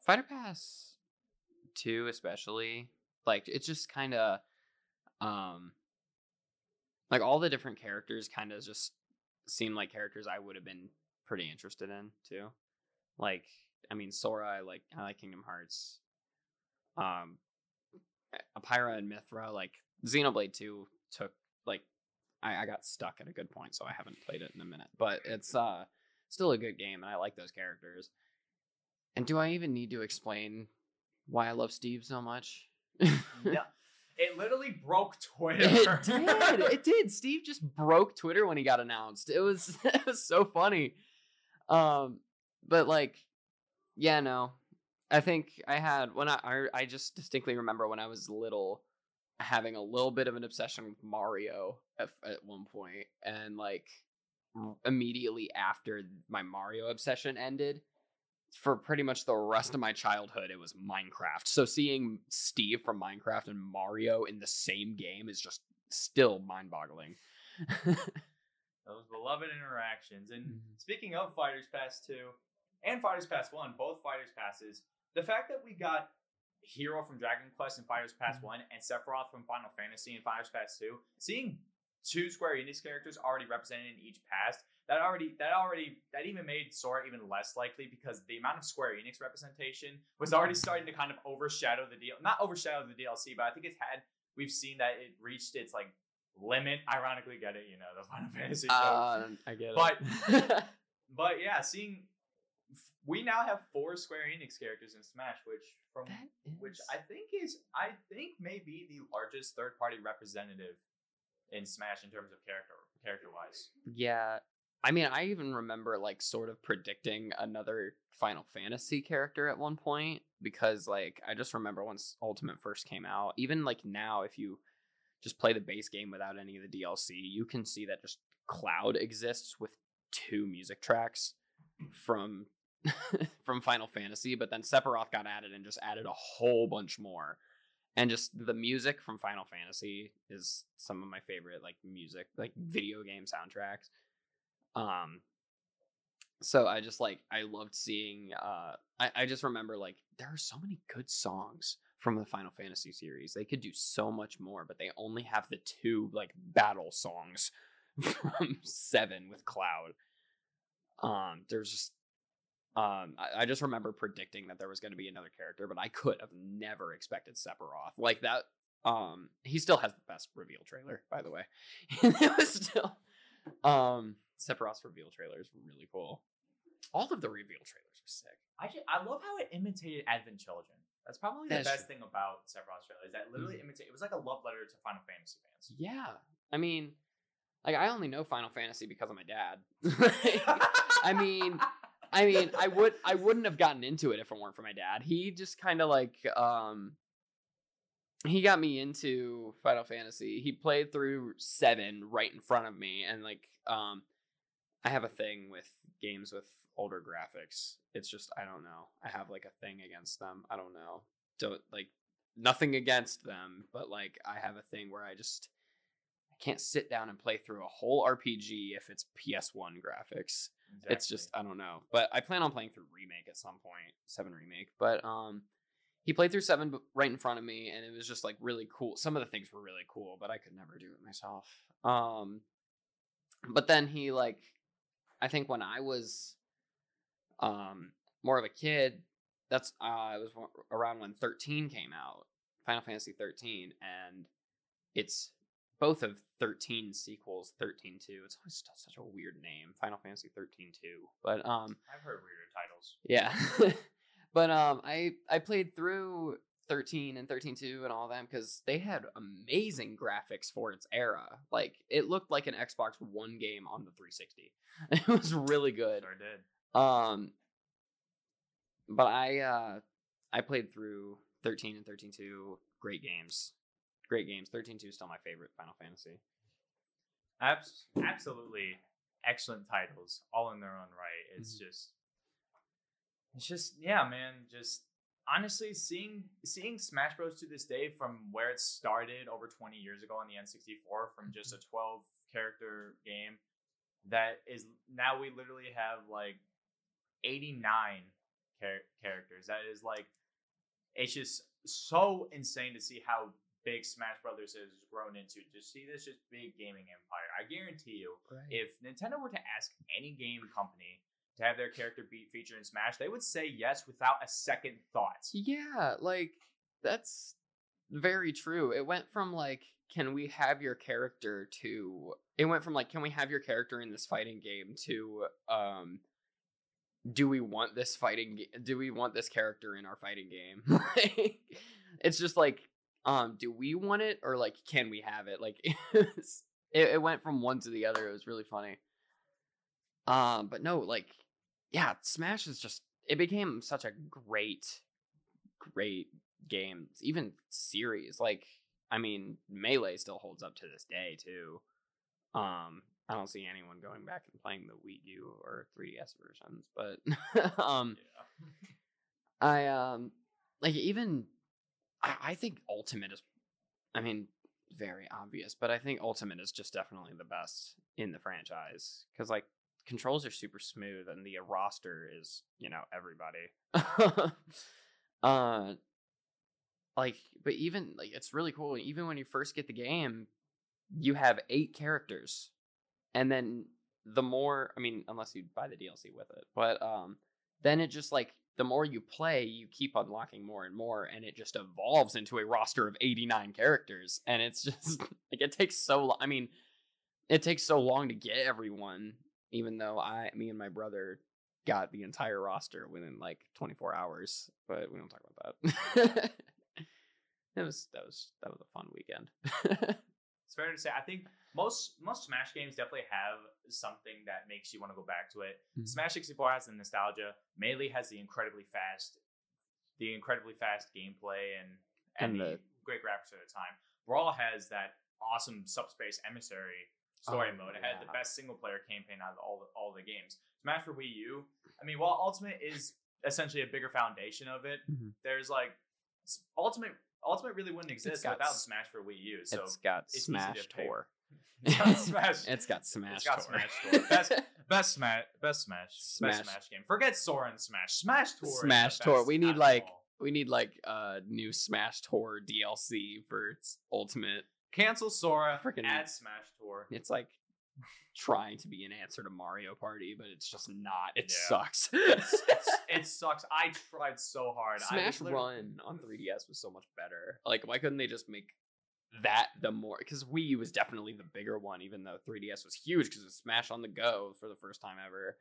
Fighter Pass two especially like it's just kind of um like all the different characters kind of just seem like characters I would have been pretty interested in too. Like I mean Sora, I like I like Kingdom Hearts. Um Apira and Mythra, like Xenoblade 2 took like I, I got stuck at a good point, so I haven't played it in a minute. But it's uh still a good game and I like those characters. And do I even need to explain why I love Steve so much? no, it literally broke Twitter. It did. It did. Steve just broke Twitter when he got announced. It was it was so funny. Um, but like, yeah, no. I think I had when I I, I just distinctly remember when I was little having a little bit of an obsession with Mario at, at one point, and like immediately after my Mario obsession ended, for pretty much the rest of my childhood, it was Minecraft. So seeing Steve from Minecraft and Mario in the same game is just still mind-boggling. Those beloved interactions. And Mhm. speaking of Fighters Pass 2 and Fighters Pass 1, both Fighters Passes, the fact that we got Hero from Dragon Quest and Fighters Pass 1 and Sephiroth from Final Fantasy and Fighters Pass 2, seeing two Square Enix characters already represented in each pass, that already that already that even made Sora even less likely because the amount of Square Enix representation was already starting to kind of overshadow the deal not overshadow the DLC, but I think it's had we've seen that it reached its like limit. Ironically, get it, you know, the Final Fantasy. Uh, I get But- it. But yeah, seeing we now have four Square Enix characters in Smash, which from That which I think is I think may be the largest third party representative in Smash in terms of character character wise. Yeah. I mean, I even remember like sort of predicting another Final Fantasy character at one point because like I just remember once Ultimate first came out, even like now if you just play the base game without any of the DLC, you can see that just Cloud exists with two music tracks from from Final Fantasy, but then Sephiroth got added and just added a whole bunch more. and just the music from Final Fantasy is some of my favorite like music, like video game soundtracks. Um, so I just like I loved seeing. Uh, I I just remember like there are so many good songs from the Final Fantasy series. They could do so much more, but they only have the two like battle songs from Seven with Cloud. Um, there's just um, I, I just remember predicting that there was going to be another character, but I could have never expected Sephiroth like that. Um, he still has the best reveal trailer, by the way. it was still, um, Sephiroth's reveal trailer is really cool. All of the reveal trailers are sick. I just, I love how it imitated Advent Children. That's probably the best true. thing about Sephiroth's trailer is that it literally imitate. It was like a love letter to Final Fantasy fans. Yeah, I mean, like I only know Final Fantasy because of my dad. I mean, I mean, I would I wouldn't have gotten into it if it weren't for my dad. He just kind of like um he got me into Final Fantasy. He played through 7 right in front of me and like um I have a thing with games with older graphics. It's just I don't know. I have like a thing against them. I don't know. Don't like nothing against them, but like I have a thing where I just I can't sit down and play through a whole RPG if it's PS1 graphics it's just I don't know. But I plan on playing through remake at some point, seven remake. But um, he played through seven right in front of me, and it was just like really cool. Some of the things were really cool, but I could never do it myself. Um, but then he like, I think when I was um more of a kid, that's uh, it was around when thirteen came out, Final Fantasy thirteen, and it's both of 13 sequels 13 2 it's always such a weird name final fantasy 13 2 but um I've heard weirder titles. yeah but um i i played through 13 and 13 2 and all of them because they had amazing graphics for its era like it looked like an xbox one game on the 360 it was really good Sure did. Um, but I uh I played through 13 and 13 2. Great games, great games. 13 2 is still my favorite Final Fantasy. Abs- absolutely excellent titles, all in their own right. It's Mm-hmm. just, it's just, yeah, man. Just honestly, seeing seeing Smash Bros. to this day from where it started over 20 years ago on the N64, from just a 12 character game, that is now we literally have like 89 char- characters. That is like, it's just so insane to see how big Smash Brothers has grown into. To see this just big gaming empire, I guarantee you, if Nintendo were to ask any game company to have their character be featured in Smash, they would say yes without a second thought. Yeah, like that's very true. It went from like, can we have your character to it went from like, can we have your character in this fighting game to um do we want this fighting do we want this character in our fighting game? like it's just like um do we want it or like can we have it? Like it, it, it went from one to the other. It was really funny. Um but no, like yeah, Smash is just it became such a great great game, even series. Like, I mean, Melee still holds up to this day too. Um, I don't see anyone going back and playing the Wii U or 3DS versions, but um, I um, like even I, I think Ultimate is, I mean, very obvious, but I think Ultimate is just definitely the best in the franchise because like controls are super smooth and the roster is you know everybody. uh like but even like it's really cool even when you first get the game you have eight characters and then the more i mean unless you buy the dlc with it but um then it just like the more you play you keep unlocking more and more and it just evolves into a roster of 89 characters and it's just like it takes so long i mean it takes so long to get everyone even though i me and my brother got the entire roster within like 24 hours but we don't talk about that. That was that was that was a fun weekend It's fair to say. I think most most Smash games definitely have something that makes you want to go back to it. Mhm. Smash 64 has the nostalgia. Melee has the incredibly fast, the incredibly fast gameplay and and, And the, the- great graphics at the time. Brawl has that awesome subspace emissary story Oh, mode. It had the best single player campaign out of all the, all the games. Smash for Wii U. I mean, while Ultimate is essentially a bigger foundation of it, Mhm. there's like Ultimate Ultimate really wouldn't exist without s- Smash for Wii U. So it's got it's Smash to. Tour. It's got Smash. It's got Smash It's got Tour. Smash Tour. Best, best Smash. Best Smash. Smash. Best Smash game. Forget Sora and Smash. Smash Tour. Smash Tour. We need like we need like a new Smash Tour DLC for its ultimate. cancel Sora. Frickin- add Smash Tour. It's like trying to be an answer to Mario Party, but it's just not. It Yeah. sucks. It's, it's, it sucks. I tried so hard. I Smash was literally- Run on 3DS was so much better. Like, why couldn't they just make that the more? Because Wii U was definitely the bigger one, even though 3DS was huge because it was Smash on the go for the first time ever.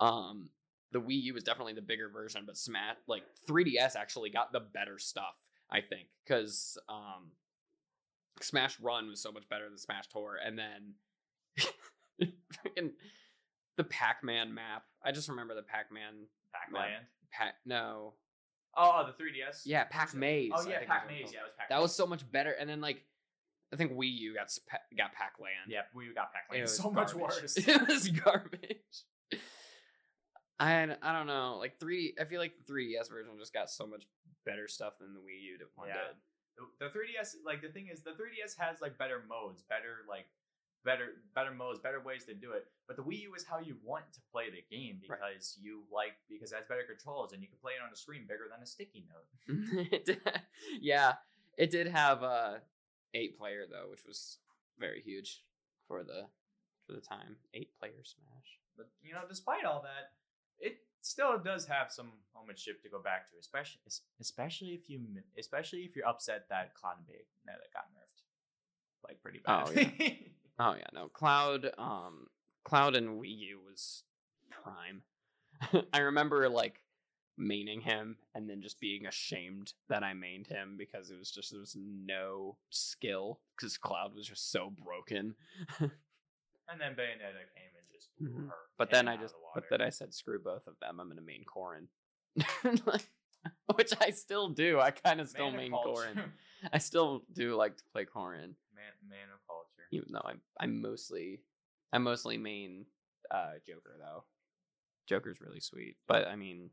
Um, the Wii U was definitely the bigger version, but Smash like 3DS actually got the better stuff. I think because um, Smash Run was so much better than Smash Tour, and then freaking the Pac-Man map. I just remember the Pac-Man Pac-Land. Pac. No, Oh, oh, the 3DS. yeah, Pac Maze. Oh yeah, Pac Maze. Yeah, it was Pac. That was so much better. And then like, I think Wii U got got Pac Land. Yeah, we got Pac It Land. was So much worse. it was garbage. I I don't know. Like three, I feel like the 3DS version just got so much better stuff than the Wii U one Yeah. did. The, the 3DS, like the thing is, the 3DS has like better modes, better like better better modes, better ways to do it. But the Wii U is how you want to play the game Right. because you like because it has better controls and you can play it on a screen bigger than a sticky note. Yeah, it did have uh eight player though, which was very huge for the for the time. Eight player Smash. But you know, despite all that, it still does have some homemanship to go back to, especially especially if you especially if you're upset that Cloud and Bayonetta got nerfed, like pretty Oh, bad. Oh yeah, no. Cloud um Cloud and Wii U was prime. I remember like maining him and then just being ashamed that I mained him because it was just there was no skill because Cloud was just so broken. and then Bayonetta came and just Mhm. But then I just the but then I said screw both of them. I'm gonna main Corrin. Which I still do. I kind of still main. Corrin. I still do like to play Corrin. Man, man of culture. even though I'm I'm mostly I'm mostly main uh Joker though. Joker's really sweet, but I mean,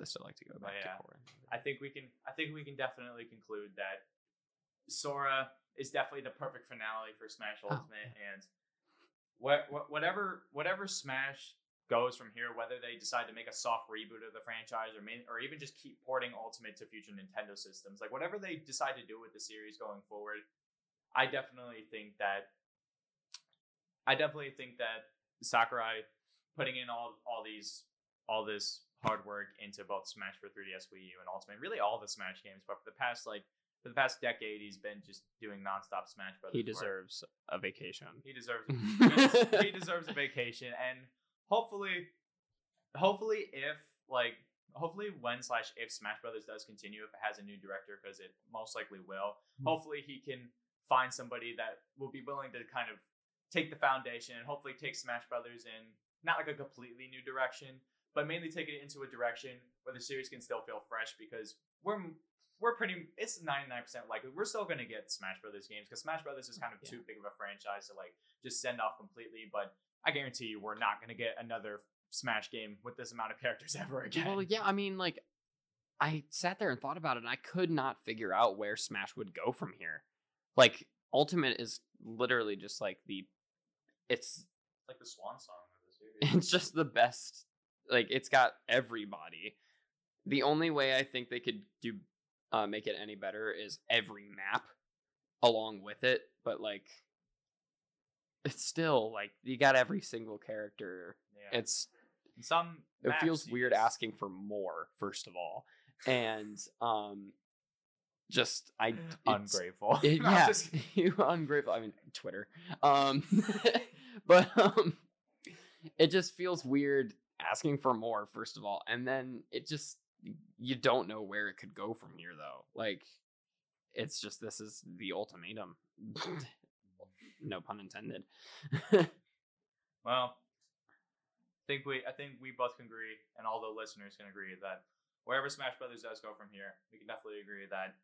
I still like to go back yeah. to Corrin. I think we can. I think we can definitely conclude that Sora is definitely the perfect finale for Smash Oh, Ultimate, and what, what whatever whatever Smash goes from here, whether they decide to make a soft reboot of the franchise or main, or even just keep porting Ultimate to future Nintendo systems, like whatever they decide to do with the series going forward, I definitely think that I definitely think that Sakurai putting in all all these all this hard work into both Smash for 3DS, Wii U, and Ultimate, really all the Smash games, but for the past like for the past decade, he's been just doing nonstop Smash Brothers. He work. deserves a vacation. He deserves he, des- he deserves a vacation, and hopefully, hopefully if like hopefully when slash if Smash Brothers does continue, if it has a new director, because it most likely will, hmm. hopefully he can find somebody that will be willing to kind of take the foundation and hopefully take Smash Brothers in not like a completely new direction, but mainly take it into a direction where the series can still feel fresh because we're we're pretty it's 99% likely we're still going to get Smash Brothers games because Smash Brothers is mm, kind of Yeah. too big of a franchise to like just send off completely, but I guarantee you we're not going to get another Smash game with this amount of characters ever again. Well, yeah, I mean, like, I sat there and thought about it, and I could not figure out where Smash would go from here. Like, Ultimate is literally just like the, it's like the swan song of the series. it's just the best. Like, it's got everybody. The only way I think they could do, uh, make it any better is every map along with it, but like, it's still like you got every single character. Yeah. It's some it maps feels weird just- asking for more first of all and um just i it's- ungrateful. it- No, yeah just- you ungrateful i mean twitter um but um it just feels weird asking for more first of all and then it just you don't know where it could go from here though like it's just this is the ultimatum no pun intended. Well, I think we I think we both can agree, and all the listeners can agree that wherever Smash Brothers does go from here, we can definitely agree that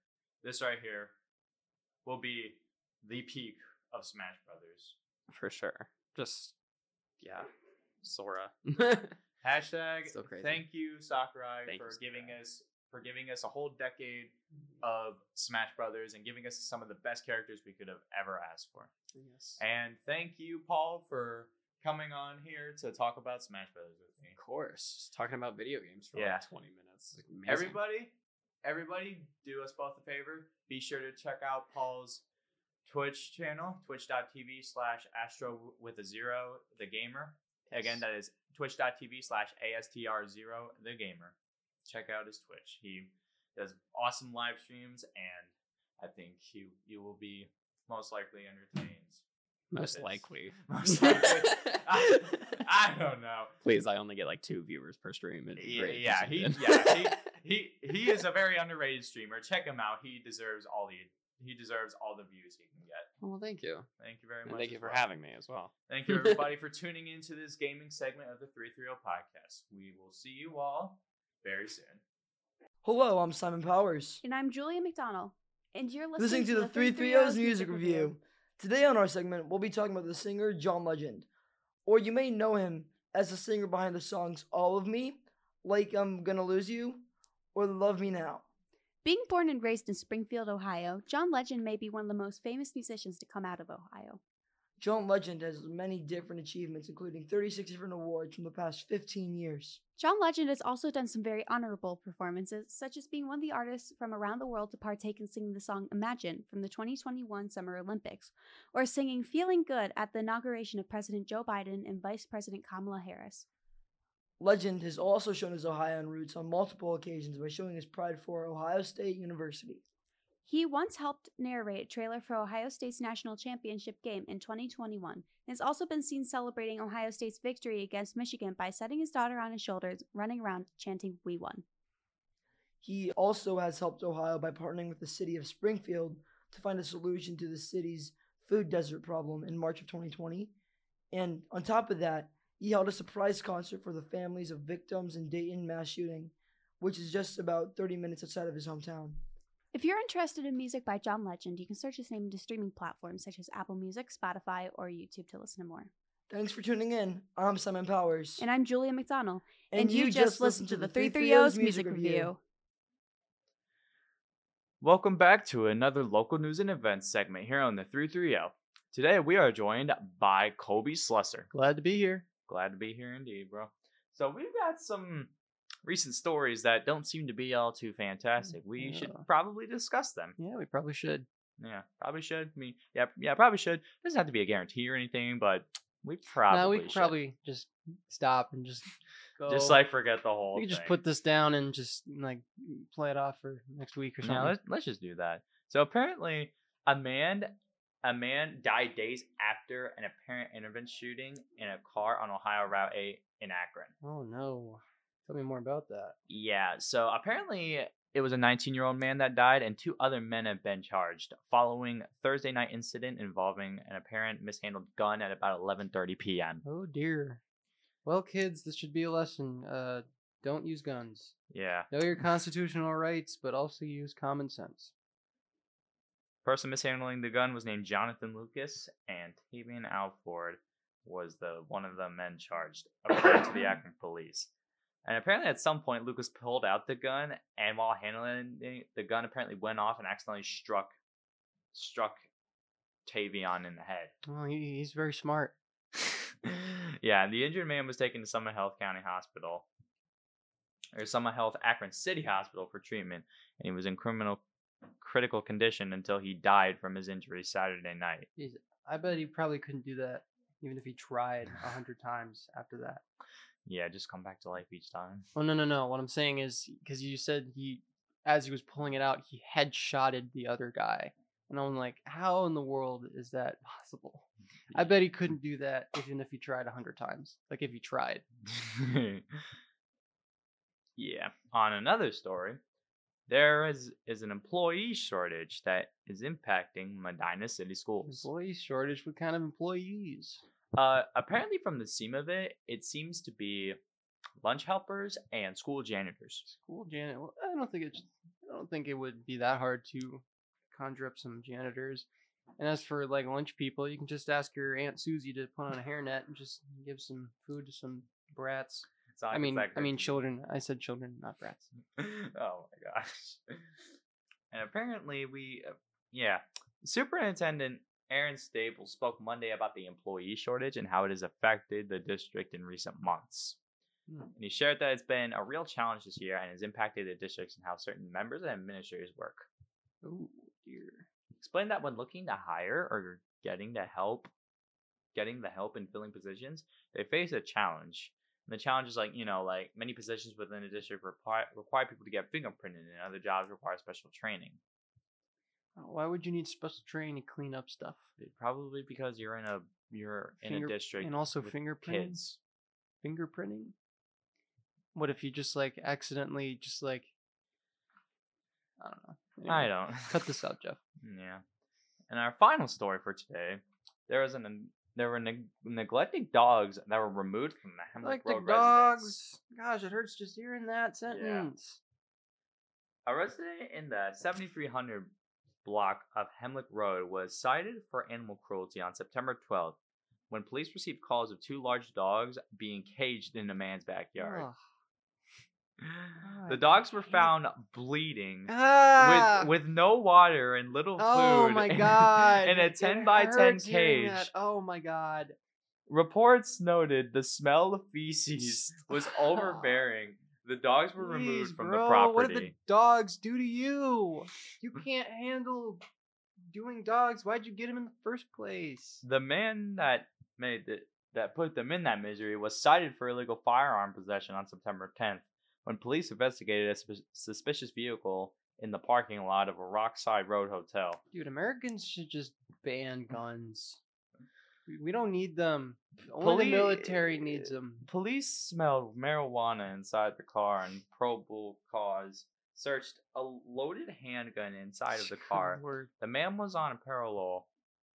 this right here will be the peak of Smash Brothers. for sure. Just yeah sora. Hashtag So thank you Sakurai Thank you, for giving us for giving us a whole decade mm-hmm. of Smash Brothers and giving us some of the best characters we could have ever asked for. Yes. And thank you, Paul, for coming on here to talk about Smash Brothers with me. Of course. Just talking about video games for Yeah. like 20 minutes. Amazing. Everybody, everybody, do us both a favor. Be sure to check out Paul's Twitch channel, twitch.tv slash astro with a zero, the gamer. Again, that is twitch.tv slash ASTR0, the gamer. Check out his Twitch. He does awesome live streams, and I think you you will be most likely entertained. Most likely. Most likely. I, I don't know. Please, I only get like two viewers per stream. Yeah, yeah, he, yeah, he, he, he is a very underrated streamer. Check him out. He deserves all the he deserves all the views he can get. well, thank you. Thank you very And much. thank you for well. having me as well. Thank you everybody for tuning into this gaming segment of the 330 podcast. We will see you all very soon. Hello, I'm Simon Powers. And I'm Julia McDonald. And you're Listening to the 330's music review. Today on our segment, we'll be talking about the singer John Legend. Or you may know him as the singer behind the songs All of Me, Like I'm Gonna Lose You, or Love Me Now. Being born and raised in Springfield, Ohio, John Legend may be one of the most famous musicians to come out of Ohio. John Legend has many different achievements, including 36 different awards from the past 15 years. John Legend has also done some very honorable performances, such as being one of the artists from around the world to partake in singing the song Imagine from the 2021 Summer Olympics, or singing Feeling Good at the inauguration of President Joe Biden and Vice President Kamala Harris. Legend has also shown his Ohioan roots on multiple occasions by showing his pride for Ohio State University. He once helped narrate a trailer for Ohio State's national championship game in 2021 and has also been seen celebrating Ohio State's victory against Michigan by setting his daughter on his shoulders, running around chanting, We won. He also has helped Ohio by partnering with the city of Springfield to find a solution to the city's food desert problem in March of 2020. And on top of that, he held a surprise concert for the families of victims in Dayton mass shooting, which is just about 30 minutes outside of his hometown. If you're interested in music by John Legend, you can search his name into streaming platforms such as Apple Music, Spotify, or YouTube to listen to more. Thanks for tuning in. I'm Simon Powers. And I'm Julia McDonald. And you just listened to the 330's music review. Welcome back to another local news and events segment here on the 330. Today we are joined by Kobe Slusser. Glad to be here. Glad to be here indeed, bro. So we've got some recent stories that don't seem to be all too mm, fantastic. We should probably discuss them. Yeah, we probably should. Yeah, probably should. I mean, yeah, yeah, probably should. Doesn't have to be a guarantee or anything, but we probably no, we should. probably just stop and just go. just like forget the whole. we could just put this down and just mm, like mm, play it off for next week or something. Yeah, let's, let's just do that. So apparently, a man, a man died days after an apparent intervention shooting in a car on Ohio Route 8 in Akron. oh no, tell me more about that. Yeah, so apparently it was a 19-year-old man that died, and two other men have been charged following Thursday night incident involving an apparent mishandled gun at about 11:30 p.m. Oh dear. Well, kids, this should be a lesson. Uh, don't use guns. Yeah, Know your constitutional rights, but also use common sense. The person mishandling the gun was named Jonathan Lucas, and Tavian Alford was the one of the men charged, according to the Akron police. And apparently, at some point, Lucas pulled out the gun, and while handling it, the gun apparently went off and accidentally struck struck Tavion in the head. Well, he, he's very smart. yeah, and the injured man was taken to Summa Health County Hospital, or Summa Health Akron City Hospital for treatment, and he was in criminal critical condition until he died from his injuries Saturday night. Jeez, I bet he probably couldn't do that, even if he tried a hundred times after that. Yeah, just come back to life each time. Oh no no no! What I'm saying is because you said he, as he was pulling it out, he headshotted the other guy, and I'm like, how in the world is that possible? I bet he couldn't do that even if he tried a hundred times. Like if he tried. yeah. On another story, there is is an employee shortage that is impacting Medina City schools. Employee shortage. What kind of employees? Uh, apparently, from the seam of it, it seems to be lunch helpers and school janitors. School janitor. Well, I don't think it's. I don't think it would be that hard to conjure up some janitors. And as for like lunch people, you can just ask your aunt Susie to put on a hairnet and just give some food to some brats. I mean, I mean children. I said children, not brats. oh my gosh. And apparently, we, uh, yeah, Superintendent Aaron Staples spoke Monday about the employee shortage and how it has affected the district in recent months. Hmm. And he shared that it's been a real challenge this year and has impacted the districts and how certain members and administrators work. Oh dear. Explain that when looking to hire or getting the help, getting the help in filling positions, they face a challenge. And the challenge is like, you know, like many positions within a district require, require people to get fingerprinted and other jobs require special training. Oh, Why would you need special training to clean up stuff? Eh, probably because you're in a you're in a district and also fingerprinting? kids. Fingerprinting? What if you just like accidentally just like I don't know. I don't. Cut this out, Jeff. Yeah. And our final story for today, there was an there were neg- neglected dogs that were removed from the Hemlock Like the Road residence. dogs. Gosh, it hurts just hearing that sentence. A resident in the 7300 block of Hemlock Road was cited for animal cruelty on September 12th when police received calls of two large dogs being caged in a man's backyard. Ugh. The dogs were found bleeding Ah! with with no water and little food. oh my god! in a It 10 by 10 cage. Oh my god! Reports noted the smell of feces was overbearing. The dogs were removed from bro, the property. What did the dogs do to you? You mm. can't handle doing dogs. Why'd you get them in the first place? The man that made the, that put them in that misery was cited for illegal firearm possession on September 10th when police investigated a sus- suspicious vehicle in the parking lot of a Rockside Road hotel. Dude, Americans should just ban mm. guns. We, don't need them. Only the military needs them. Police smelled marijuana inside the car and probable cause searched a loaded handgun inside of the car. The man was on a parallel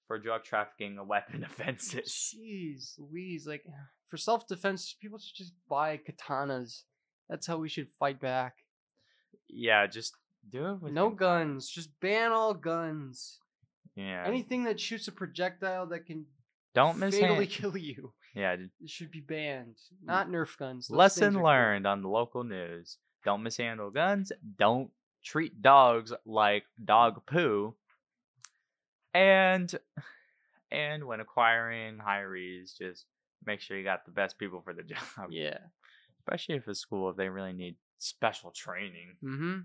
for drug trafficking and weapon offenses. Jeez, Louise, like for self defense, people should just buy katanas. That's how we should fight back. Yeah, just do it with no your- guns. Just ban all guns. Yeah. Anything that shoots a projectile that can Don't fatally mishand. kill you Yeah. it should be banned. Not Nerf guns. Those things Lesson are learned on the local news. Don't mishandle guns. Don't treat dogs like dog poo. And and when acquiring hirees, just make sure you got the best people for the job. Yeah. Especially if it's school, if they really need special training. Mm-hmm.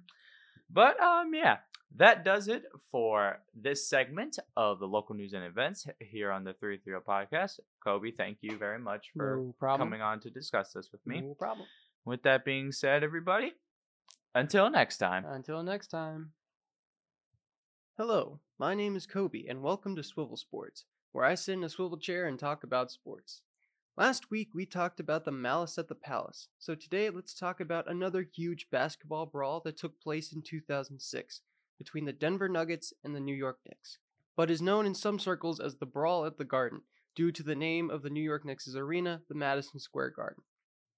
But um, yeah, that does it for this segment of the local news and events here on the 330 podcast. Kobe, thank you very much for No coming on to discuss this with me. No problem. With that being said, everybody, until next time. Until next time. Hello, my name is Kobe, and welcome to Swivel Sports, where I sit in a swivel chair and talk about sports. Last week we talked about the Malice at the Palace, so today let's talk about another huge basketball brawl that took place in 2006 between the Denver Nuggets and the New York Knicks, but is known in some circles as the Brawl at the Garden due to the name of the New York Knicks' arena, the Madison Square Garden.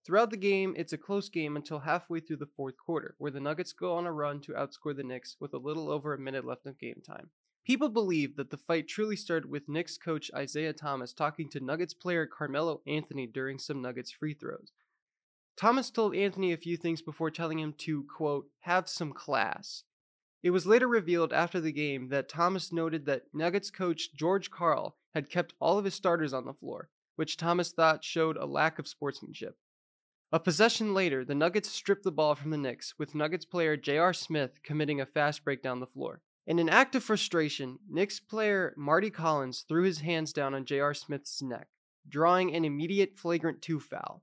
Throughout the game, it's a close game until halfway through the fourth quarter, where the Nuggets go on a run to outscore the Knicks with a little over a minute left of game time. People believe that the fight truly started with Knicks coach Isiah Thomas talking to Nuggets player Carmelo Anthony during some Nuggets free throws. Thomas told Anthony a few things before telling him to, quote, have some class. It was later revealed after the game that Thomas noted that Nuggets coach George Karl had kept all of his starters on the floor, which Thomas thought showed a lack of sportsmanship. A possession later, the Nuggets stripped the ball from the Knicks, with Nuggets player J.R. Smith committing a fast break down the floor. In an act of frustration, Knicks player Mardy Collins threw his hands down on J.R. Smith's neck, drawing an immediate flagrant 2 foul.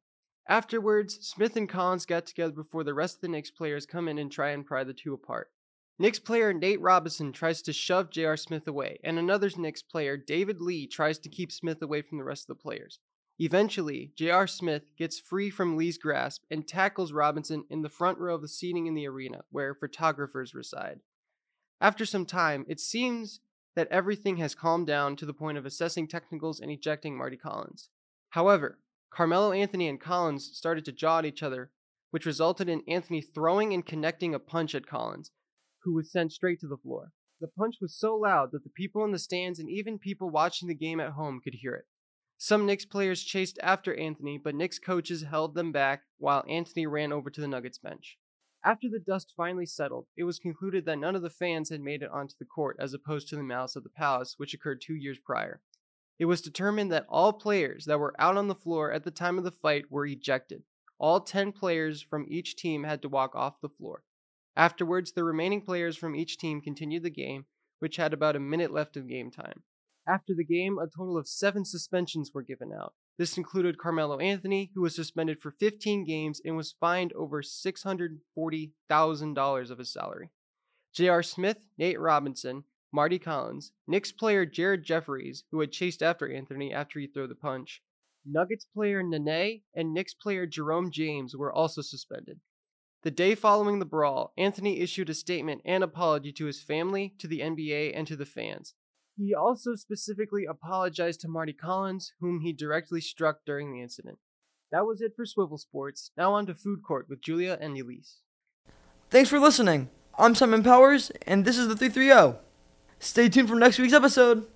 Afterwards, Smith and Collins got together before the rest of the Knicks players come in and try and pry the two apart. Knicks player Nate Robinson tries to shove J.R. Smith away, and another Knicks player, David Lee, tries to keep Smith away from the rest of the players. Eventually, J.R. Smith gets free from Lee's grasp and tackles Robinson in the front row of the seating in the arena, where photographers reside. After some time, it seems that everything has calmed down to the point of assessing technicals and ejecting Mardy Collins. However, Carmelo Anthony and Collins started to jaw at each other, which resulted in Anthony throwing and connecting a punch at Collins, who was sent straight to the floor. The punch was so loud that the people in the stands and even people watching the game at home could hear it. Some Knicks players chased after Anthony, but Knicks coaches held them back while Anthony ran over to the Nuggets bench. After the dust finally settled, it was concluded that none of the fans had made it onto the court as opposed to the malice of the palace, which occurred two years prior. It was determined that all players that were out on the floor at the time of the fight were ejected. All 10 players from each team had to walk off the floor. Afterwards, the remaining players from each team continued the game, which had about a minute left of game time. After the game, a total of seven suspensions were given out. This included Carmelo Anthony, who was suspended for 15 games and was fined over $640,000 of his salary. J.R. Smith, Nate Robinson, Mardy Collins, Knicks player Jared Jeffries, who had chased after Anthony after he threw the punch, Nuggets player Nene, and Knicks player Jerome James were also suspended. The day following the brawl, Anthony issued a statement and apology to his family, to the NBA, and to the fans. He also specifically apologized to Mardy Collins, whom he directly struck during the incident. That was it for Swivel Sports. Now on to Food Court with Julia and Elise. Thanks for listening. I'm Simon Powers, and this is the 330. Stay tuned for next week's episode.